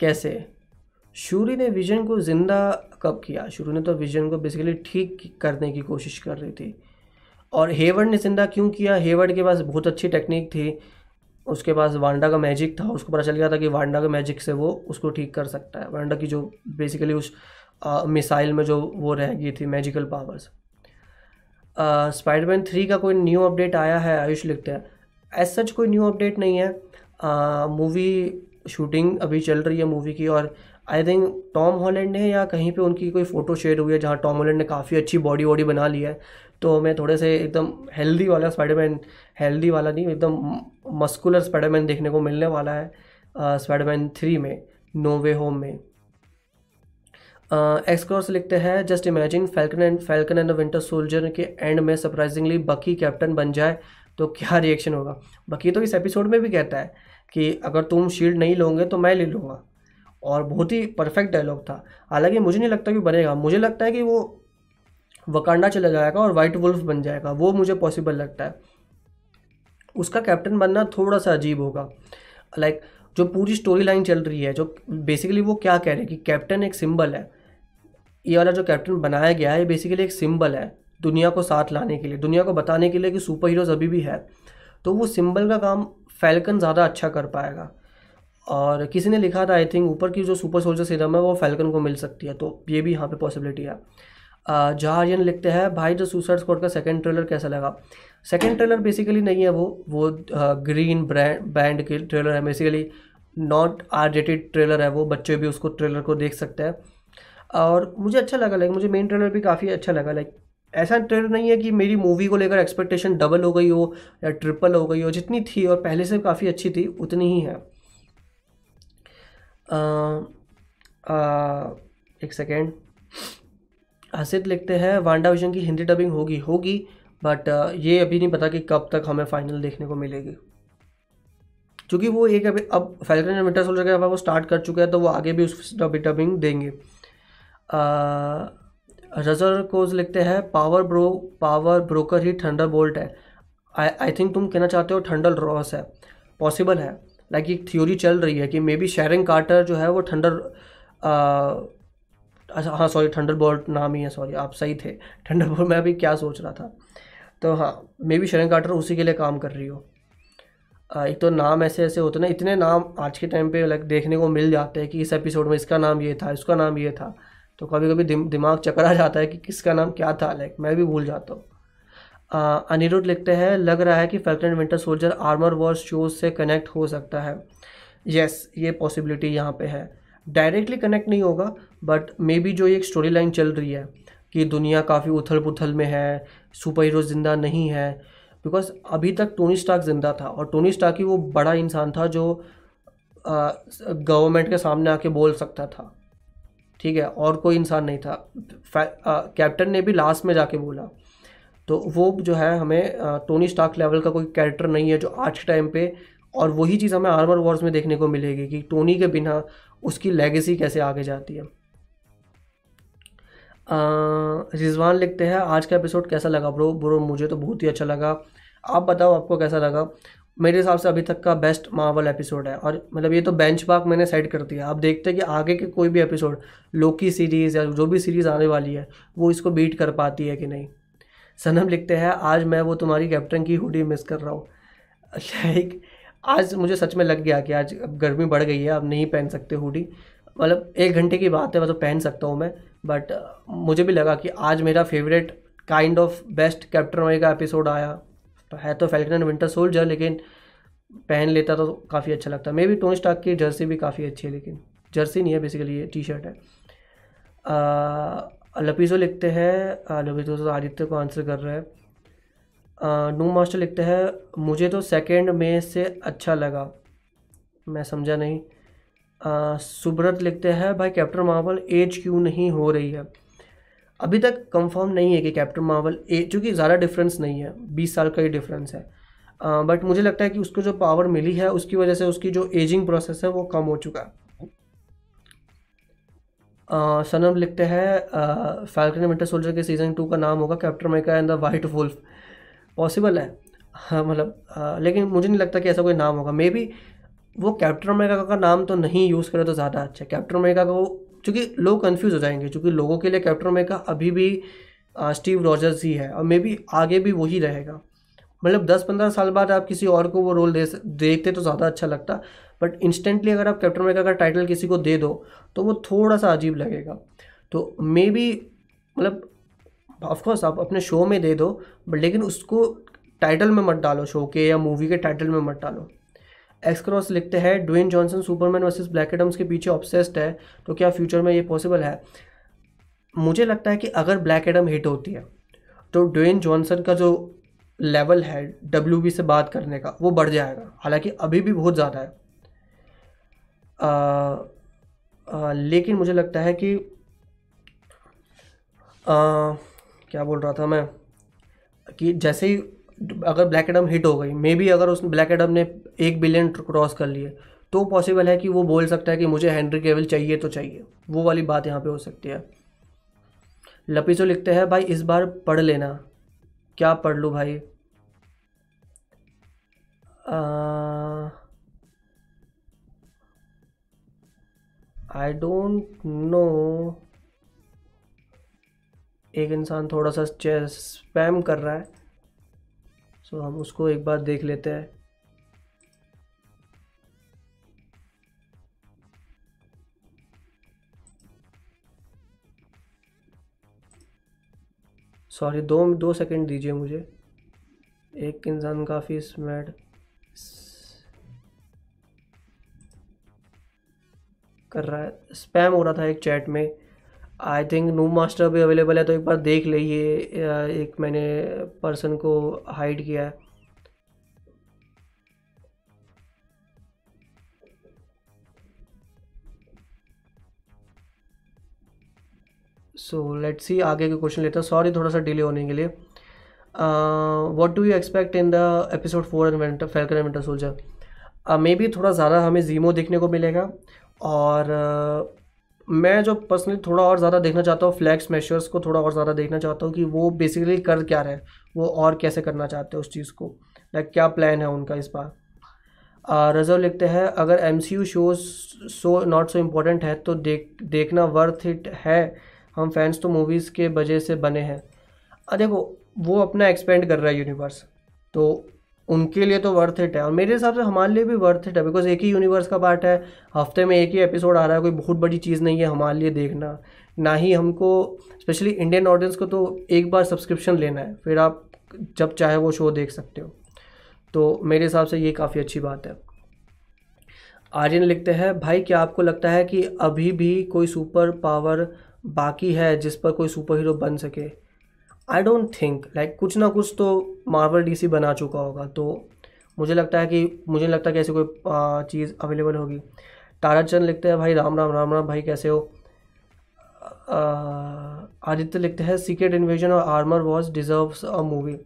कैसे? शूरी ने विजन को ज़िंदा कब किया? शूरी ने तो विजन को बेसिकली ठीक करने की कोशिश कर रही थी। और हेवर्ड ने ज़िंदा क्यों किया? हेवर्ड के पास बहुत अच्छी टेक्निक थी। उसके पास वांडा का मैजिक था। उसको पता चल गया था कि वांडा का मैजिक से वो उसको ठीक कर सकता है। वांडा की जो बेसिकली उस मिसाइल में जो वो रह गई थी मैजिकल पावर्स स्पाइडरमैन थ्री का कोई न्यू अपडेट आया है? आयुष लिखते हैं। एज सच कोई न्यू अपडेट नहीं है। मूवी शूटिंग अभी चल रही है मूवी की और आई थिंक टॉम हॉलैंड ने या कहीं पे उनकी कोई फ़ोटो शेयर हुई है जहाँ टॉम हॉलैंड ने काफ़ी अच्छी बॉडी वॉडी बना ली है। तो मैं थोड़े से एकदम हेल्दी वाला स्पाइडरमैन हेल्दी वाला नहीं, एकदम मस्कुलर स्पाइडरमैन देखने को मिलने वाला है स्पाइडरमैन थ्री में नो वे होम में। एक्सकोर्स लिखते हैं just imagine Falcon and Falcon and Winter Soldier के एंड में सरप्राइजिंगली बकी कैप्टन बन जाए तो क्या रिएक्शन होगा? बकी तो इस एपिसोड में भी कहता है कि अगर तुम शील्ड नहीं लोगे तो मैं ले लूँगा। और बहुत ही परफेक्ट डायलॉग था। हालाँकि मुझे नहीं लगता कि बनेगा। मुझे लगता है कि वो वकांडा चला जाएगा और वाइट वुल्फ बन जाएगा। वो मुझे पॉसिबल लगता है। उसका कैप्टन बनना थोड़ा सा अजीब होगा। लाइक like, जो पूरी स्टोरी लाइन चल रही है जो बेसिकली वो क्या कह रहे हैं कि कैप्टन एक सिंबल है। ये वाला जो कैप्टन बनाया गया है, ये बेसिकली एक सिंबल है दुनिया को साथ लाने के लिए, दुनिया को बताने के लिए कि सुपर हीरोज अभी भी है। तो वो सिंबल का काम फैल्कन ज़्यादा अच्छा कर पाएगा। और किसी ने लिखा था आई थिंक ऊपर की जो सुपर सोल्जर सीरम है, वो फैल्कन को मिल सकती है। तो ये भी यहाँ पे पॉसिबिलिटी है। जहारियन लिखते हैं, भाई जो सुसाइड स्क्वाड का सेकंड ट्रेलर कैसा लगा? सेकंड ट्रेलर बेसिकली नहीं है वो वो ग्रीन ब्रांड बैंड के ट्रेलर है। बेसिकली नॉट आर ट्रेलर है वो, बच्चे भी उसको ट्रेलर को देख सकते हैं। और मुझे अच्छा लगा लाइक मुझे मेन ट्रेलर भी काफ़ी अच्छा लगा लाइक ऐसा ट्रेलर नहीं है कि मेरी मूवी को लेकर एक्सपेक्टेशन डबल हो गई हो या ट्रिपल हो गई हो जितनी थी और पहले से काफ़ी अच्छी थी उतनी ही है। आ, आ, एक सेकेंड हसित लिखते हैं वांडा विजन की हिंदी डबिंग होगी होगी बट ये अभी नहीं पता कि कब तक हमें फाइनल देखने को मिलेगी। क्योंकि वो एक अभी अब फैल्कन विंटर सोल्जर के वो स्टार्ट कर चुका है तो वो आगे भी उस डबिंग देंगे। रजर कोज लिखते हैं पावर ब्रो पावर ब्रोकर ही थंडर बोल्ट है। आई आई थिंक तुम कहना चाहते हो थंडर रॉस है। पॉसिबल है। लाइक एक थ्योरी चल रही है कि मे बी शेरिंग कार्टर जो है वो थंडर अच्छा हाँ सॉरी थंडर बोल्ट नाम ही है सॉरी आप सही थे। (laughs) थंडर बोल्ट मैं अभी क्या सोच रहा था। तो हाँ मे बी शेरिंग कार्टर उसी के लिए काम कर रही हो। एक तो नाम ऐसे ऐसे होते ना, इतने नाम आज के टाइम पे लाइक देखने को मिल जाते हैं कि इस एपिसोड में इसका नाम ये था, इसका नाम ये था। तो कभी कभी दिम, दिमाग चकरा जाता है कि किसका नाम क्या था लाइक मैं भी भूल जाता हूँ। अनिरुद्ध लिखते हैं लग रहा है कि and Winter Soldier Armor Wars shows से कनेक्ट हो सकता है। यस ये पॉसिबिलिटी यहाँ पे है। डायरेक्टली कनेक्ट नहीं होगा बट मे बी जो एक स्टोरी लाइन चल रही है कि दुनिया काफ़ी उथल पुथल में है सुपर हीरो ज़िंदा नहीं है बिकॉज़ अभी तक टोनी स्टार्क ज़िंदा था और टोनी स्टार्क ही वो बड़ा इंसान था जो गवर्नमेंट के सामने आके बोल सकता था। ठीक है, और कोई इंसान नहीं था। कैप्टन ने भी लास्ट में जाके बोला। तो वो जो है हमें टोनी स्टार्क लेवल का कोई कैरेक्टर नहीं है जो आज के टाइम पे, और वही चीज़ हमें आर्मर वॉर्स में देखने को मिलेगी कि टोनी के बिना उसकी लेगेसी कैसे आगे जाती है। रिजवान लिखते हैं, आज का एपिसोड कैसा लगा ब्रो ब्रो मुझे तो बहुत ही अच्छा लगा। आप बताओ, आपको कैसा लगा? मेरे हिसाब से अभी तक का बेस्ट मार्वल एपिसोड है। और मतलब ये तो बेंच मार्क मैंने सेट कर दिया। आप देखते हैं कि आगे के कोई भी एपिसोड लोकी सीरीज़ या जो भी सीरीज़ आने वाली है, वो इसको बीट कर पाती है कि नहीं? सनम लिखते हैं, आज मैं वो तुम्हारी कैप्टन की हुडी मिस कर रहा हूँ। (laughs) लाइक आज मुझे सच में लग गया कि आज अब गर्मी बढ़ गई है, अब नहीं पहन सकते हुडी मतलब एक घंटे की बात है, मैं तो पहन सकता हूँ मैं। बट मुझे भी लगा कि आज मेरा favourite kind of best Captain का एपिसोड आया। है तो फैल्कन एंड विंटर सोल्जर लेकिन पहन लेता तो काफ़ी अच्छा लगता। मे भी टोनी स्टाक की जर्सी भी काफ़ी अच्छी है, लेकिन जर्सी नहीं है बेसिकली ये टी शर्ट है लपीजो लिखते हैं लपीजो तो आदित्य को आंसर कर रहे हैं। नू मास्टर लिखते हैं, मुझे तो सेकेंड में से अच्छा लगा। मैं समझा नहीं। सुब्रत लिखते हैं, भाई कैप्टन मार्वल एज क्यों नहीं हो रही है? अभी तक कंफर्म नहीं है कि कैप्टन मार्वल ए चूँकि ज़्यादा डिफरेंस नहीं है। बीस साल का ही डिफरेंस है। बट मुझे लगता है कि उसको जो पावर मिली है, उसकी वजह से उसकी जो एजिंग प्रोसेस है, वो कम हो चुका है। सनम लिखते हैं फैल्कन विंटर सोल्जर के सीज़न टू का नाम होगा Captain America and the White Wolf possible है? हाँ मतलब लेकिन मुझे नहीं लगता कि ऐसा कोई नाम होगा। मे बी वो कैप्टन अमेरिका का नाम तो नहीं यूज़ करे तो ज़्यादा अच्छा है। कैप्टन अमेरिका को चूँकि लोग कन्फ्यूज़ हो जाएँगे क्योंकि लोगों के लिए कैप्टन अमेरिका अभी भी स्टीव रॉजर्स ही है और मे बी आगे भी वही रहेगा। मतलब दस पंद्रह साल बाद आप किसी और को वो रोल दे देखते तो ज़्यादा अच्छा लगता बट इंस्टेंटली अगर आप कैप्टन अमेरिका का टाइटल किसी को दे दो तो वो थोड़ा सा अजीब लगेगा। तो मे बी मतलब ऑफकोर्स आप अपने शो में दे दो बट लेकिन उसको टाइटल में मत डालो शो के या मूवी के टाइटल में मत डालो। एक्स क्रॉस लिखते हैं Dwayne Johnson Superman versus Black Adams के पीछे ऑब्सेस्ड है तो क्या फ्यूचर में ये पॉसिबल है? मुझे लगता है कि अगर ब्लैक एडम हिट होती है तो ड्वेन जॉनसन का जो लेवल है डब्ल्यूबी से बात करने का वो बढ़ जाएगा। हालाँकि अभी भी बहुत ज़्यादा है। आ, आ, लेकिन मुझे लगता है कि आ, क्या बोल रहा था मैं? कि जैसे ही अगर ब्लैक एडम हिट हो गई मे बी अगर उस ब्लैक एडम ने एक बिलियन क्रॉस कर लिए तो पॉसिबल है कि वो बोल सकता है कि मुझे हेनरी केवल चाहिए तो चाहिए। वो वाली बात यहाँ पे हो सकती है। लपीसो लिखते हैं भाई इस बार पढ़ लेना। क्या पढ़ लूँ भाई? आई डोंट नो एक इंसान थोड़ा सा स्पैम कर रहा है। सो so, हम उसको एक बार देख लेते हैं। सॉरी, दो दो सेकंड दीजिए मुझे। एक इंसान काफ़ी स्मैड कर रहा है। स्पैम हो रहा था एक चैट में। आई थिंक नू मास्टर भी अवेलेबल है तो एक बार देख लीजिए। एक मैंने पर्सन को हाइड किया है। सो लेट्स सी आगे के क्वेश्चन लेते हैं। सॉरी थोड़ा सा डिले होने के लिए। What do you expect in the episode four and Winter Falcon and Soldier maybe थोड़ा ज़्यादा हमें जीमो देखने को मिलेगा। और uh, मैं जो पर्सनली थोड़ा और ज़्यादा देखना चाहता हूँ फ्लैक्स मेशर्स को थोड़ा और ज़्यादा देखना चाहता हूँ कि वो बेसिकली कर क्या रहे वो और कैसे करना चाहते हैं उस चीज़ को। लाइक क्या प्लान है उनका इस बार? रिज़र्व लिखते हैं अगर M C U shows so not so important है तो देख देखना वर्थ इट है। हम फैंस तो मूवीज़ के वजह से बने हैं। देखो, वो अपना एक्सपेंड कर रहा है यूनिवर्स तो उनके लिए तो वर्थ इट है और मेरे हिसाब से हमारे लिए भी वर्थ इट है बिकॉज़ एक ही यूनिवर्स का पार्ट है। हफ़्ते में एक ही एपिसोड आ रहा है, कोई बहुत बड़ी चीज़ नहीं है हमारे लिए देखना। ना ही हमको स्पेशली इंडियन ऑडियंस को तो एक बार सब्सक्रिप्शन लेना है, फिर आप जब चाहे वो शो देख सकते हो। तो मेरे हिसाब से ये काफ़ी अच्छी बात है। आर्यन लिखते हैं, भाई, क्या आपको लगता है कि अभी भी कोई सुपर पावर बाकी है जिस पर कोई सुपर हीरो बन सके। आई डोंट थिंक लाइक कुछ ना कुछ तो मार्वल डीसी बना चुका होगा तो मुझे लगता है कि, मुझे लगता है कि ऐसी कोई चीज़ अवेलेबल होगी। ताराचंद लिखते हैं, भाई, राम राम राम राम, भाई, कैसे हो? आदित्य लिखते हैं सीक्रेट इन्वेजन और Armor Wars deserves a movie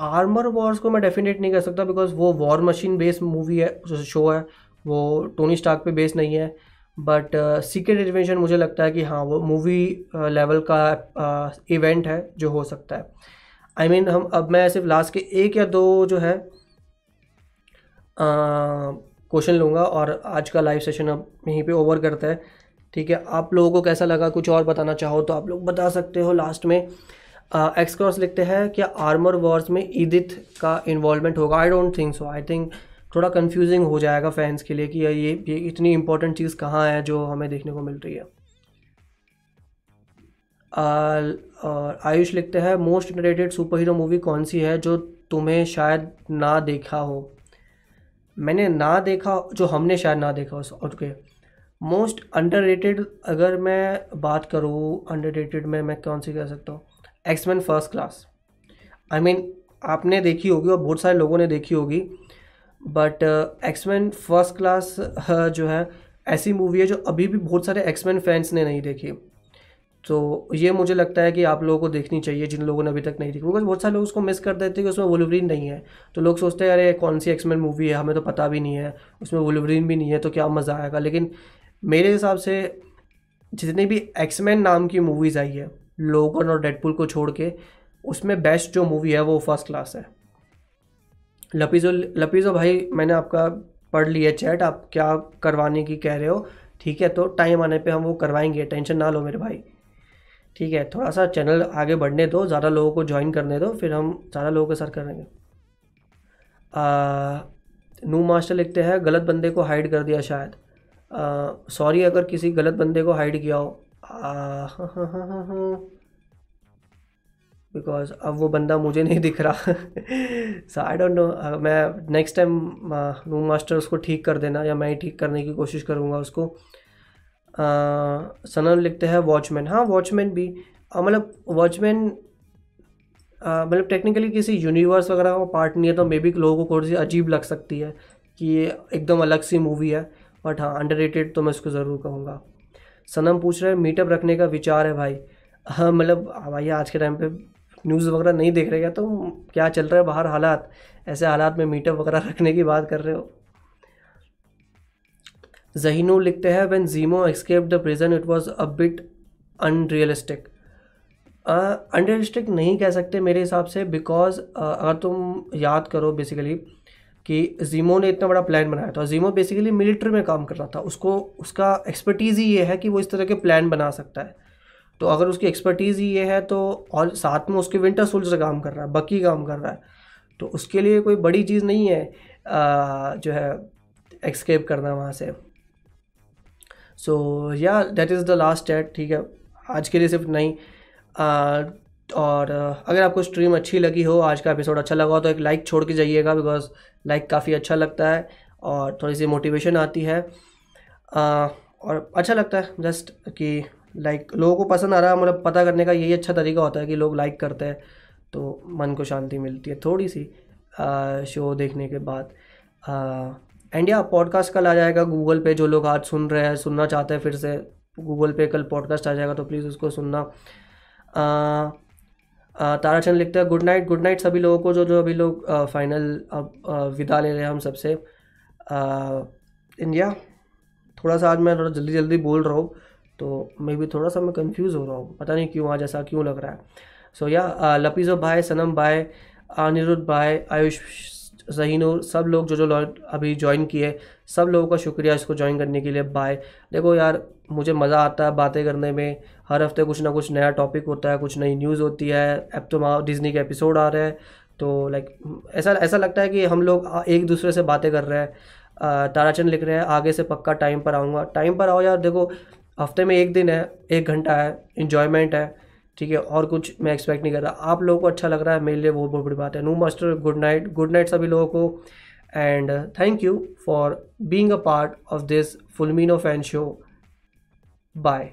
Armor Wars को मैं डेफिनेट नहीं कर सकता बिकॉज़ वो वॉर मशीन बेस्ड मूवी है शो है, वो टोनी स्टार्क पे बेस्ड नहीं है। बट सीक्रेट एडवेंचर मुझे लगता है कि हाँ वो मूवी लेवल uh, का इवेंट uh, है जो हो सकता है। आई I मीन mean, हम अब मैं सिर्फ़ लास्ट के एक या दो जो है क्वेश्चन uh, लूँगा और आज का लाइव सेशन अब यहीं पे ओवर करता है। ठीक है आप लोगों को कैसा लगा कुछ और बताना चाहो तो आप लोग बता सकते हो लास्ट में। एक्स क्रॉस लिखते हैं क्या आर्मर वॉर्स में ईदित का इन्वॉल्वमेंट होगा? I don't think so I think थोड़ा कंफ्यूजिंग हो जाएगा फैंस के लिए कि ये ये इतनी इंपॉर्टेंट चीज़ कहाँ है जो हमें देखने को मिल रही है। आयुष लिखते हैं most underrated super hero movie कौन सी है जो तुम्हें शायद ना देखा हो? मैंने ना देखा, जो हमने शायद ना देखा हो ओके। मोस्ट अंडररेटेड अगर मैं बात करूँ अंडररेटेड में मैं कौन सी कह सकता हूँ? X-Men first class I mean आपने देखी होगी और बहुत सारे लोगों ने देखी होगी। बट एक्समैन फ़र्स्ट क्लास जो है, ऐसी मूवी है जो अभी भी बहुत सारे एक्समैन फैंस ने नहीं देखी। तो ये मुझे लगता है कि आप लोगों को देखनी चाहिए, जिन लोगों ने अभी तक नहीं देखी। बिकॉज़ बहुत सारे लोग उसको मिस कर देते हैं कि उसमें वुलवरीन नहीं है। तो लोग सोचते हैं, अरे, कौन सी एक्समैन मूवी है? हमें तो पता भी नहीं है। उसमें वुलवरीन भी नहीं है तो क्या मज़ा आएगा? लेकिन मेरे हिसाब से जितनी भी एक्समैन नाम की मूवीज़ आई है लोगन और डेडपुल को छोड़ के, उसमें बेस्ट जो मूवी है वो फ़र्स्ट क्लास है। लपीजो लपीजो भाई, मैंने आपका पढ़ लिया चैट आप क्या करवाने की कह रहे हो? ठीक है तो टाइम आने पे हम वो करवाएँगे, टेंशन ना लो मेरे भाई। ठीक है थोड़ा सा चैनल आगे बढ़ने दो, ज़्यादा लोगों को ज्वाइन करने दो, फिर हम ज़्यादा लोगों के साथ करेंगे। नू मास्टर लिखते हैं, गलत बंदे को हाइड कर दिया शायद। सॉरी अगर किसी गलत बंदे को हाइड किया हो। (laughs) बिकॉज़ अब वो बंदा मुझे नहीं दिख रहा। सो आई डोंट नो मैं नेक्स्ट टाइम रूम मास्टर उसको ठीक कर देना या मैं ही ठीक करने की कोशिश करूँगा उसको। सनम लिखते हैं वॉचमैन हाँ वॉचमैन भी मतलब वॉचमैन मतलब टेक्निकली किसी यूनिवर्स वगैरह का पार्ट नहीं है तो मे बी लोगों को थोड़ी सी अजीब लग सकती है कि ये एकदम अलग सी मूवी है। बट हाँ अंडर तो मैं इसको ज़रूर कहूँगा। सनम पूछ रहे हैं मीटअप रखने का विचार है भाई। (laughs) हाँ मतलब भाई, आज के टाइम पे न्यूज़ वगैरह नहीं देख रहे क्या? तो क्या चल रहा है बाहर हालात? ऐसे हालात में मीटअप वगैरह (laughs) रखने की बात कर रहे हो? जहीनू लिखते हैं when Zemo escape the prison it was a bit unrealistic unrealistic नहीं कह सकते मेरे हिसाब से बिकॉज़ uh, अगर तुम याद करो बेसिकली कि जीमो ने इतना बड़ा प्लान बनाया था। जीमो बेसिकली मिलिट्री में काम कर रहा था। उसको उसका एक्सपर्टीज़ ही ये है कि वो इस तरह के प्लान बना सकता है। तो अगर उसकी एक्सपर्टीज़ ही ये है तो और साथ में उसके विंटर सोल्जर काम कर रहा है बकी काम कर रहा है। तो उसके लिए कोई बड़ी चीज़ नहीं है आ, जो है एक्सकेप करना वहाँ से। सो या that is the last ad ठीक है। आज के लिए सिर्फ़ नहीं आ, और अगर आपको स्ट्रीम अच्छी लगी हो आज का एपिसोड अच्छा लगा हो तो एक लाइक छोड़ के जाइएगा बिकॉज़ लाइक काफ़ी अच्छा लगता है और थोड़ी सी मोटिवेशन आती है। आ, और अच्छा लगता है जस्ट कि लाइक लोगों को पसंद आ रहा है मतलब पता करने का यही अच्छा तरीका होता है कि लोग लाइक करते हैं तो मन को शांति मिलती है थोड़ी सी आ, शो देखने के बाद। एंड या पॉडकास्ट कल आ जाएगा गूगल पे जो लोग आज सुन रहे हैं सुनना चाहते हैं फिर से गूगल पे कल पॉडकास्ट आ जाएगा तो प्लीज़ उसको सुनना। ताराचंद लिखते हैं गुड नाइट गुड नाइट सभी लोगों को जो जो अभी लोग फाइनल अब विदा ले रहे हैं हम सबसे। इंडिया थोड़ा सा आज मैं थोड़ा जल्दी जल्दी बोल रहा हूँ। तो मे भी थोड़ा सा मैं कंफ्यूज हो रहा हूँ। पता नहीं क्यों, आज ऐसा क्यों लग रहा है। सो या लपीज़ो भाई सनम भाई अनिरुद्ध भाई आयुष जहीनूर सब लोग जो जो अभी ज्वाइन किए, सब लोगों का शुक्रिया इसको ज्वाइन करने के लिए। बाय देखो यार, मुझे मज़ा आता है बातें करने में। हर हफ़्ते कुछ ना कुछ नया टॉपिक होता है, कुछ नई न्यूज़ होती है। अब तो डिजनी के एपिसोड आ रहे हैं। तो लाइक ऐसा ऐसा लगता है कि हम लोग एक दूसरे से बातें कर रहे हैं। ताराचंद लिख रहे हैं, आगे से पक्का टाइम पर आऊँगा। टाइम पर आओ यार, देखो हफ़्ते में एक दिन है, एक घंटा है इन्जॉयमेंट है, ठीक है, और कुछ मैं एक्सपेक्ट नहीं कर रहा। आप लोगों को अच्छा लग रहा है, मेरे लिए वो बहुत बड़ी बात है। No master good night good night सभी लोगों को। And thank you for being a part of this Fulmino fan show bye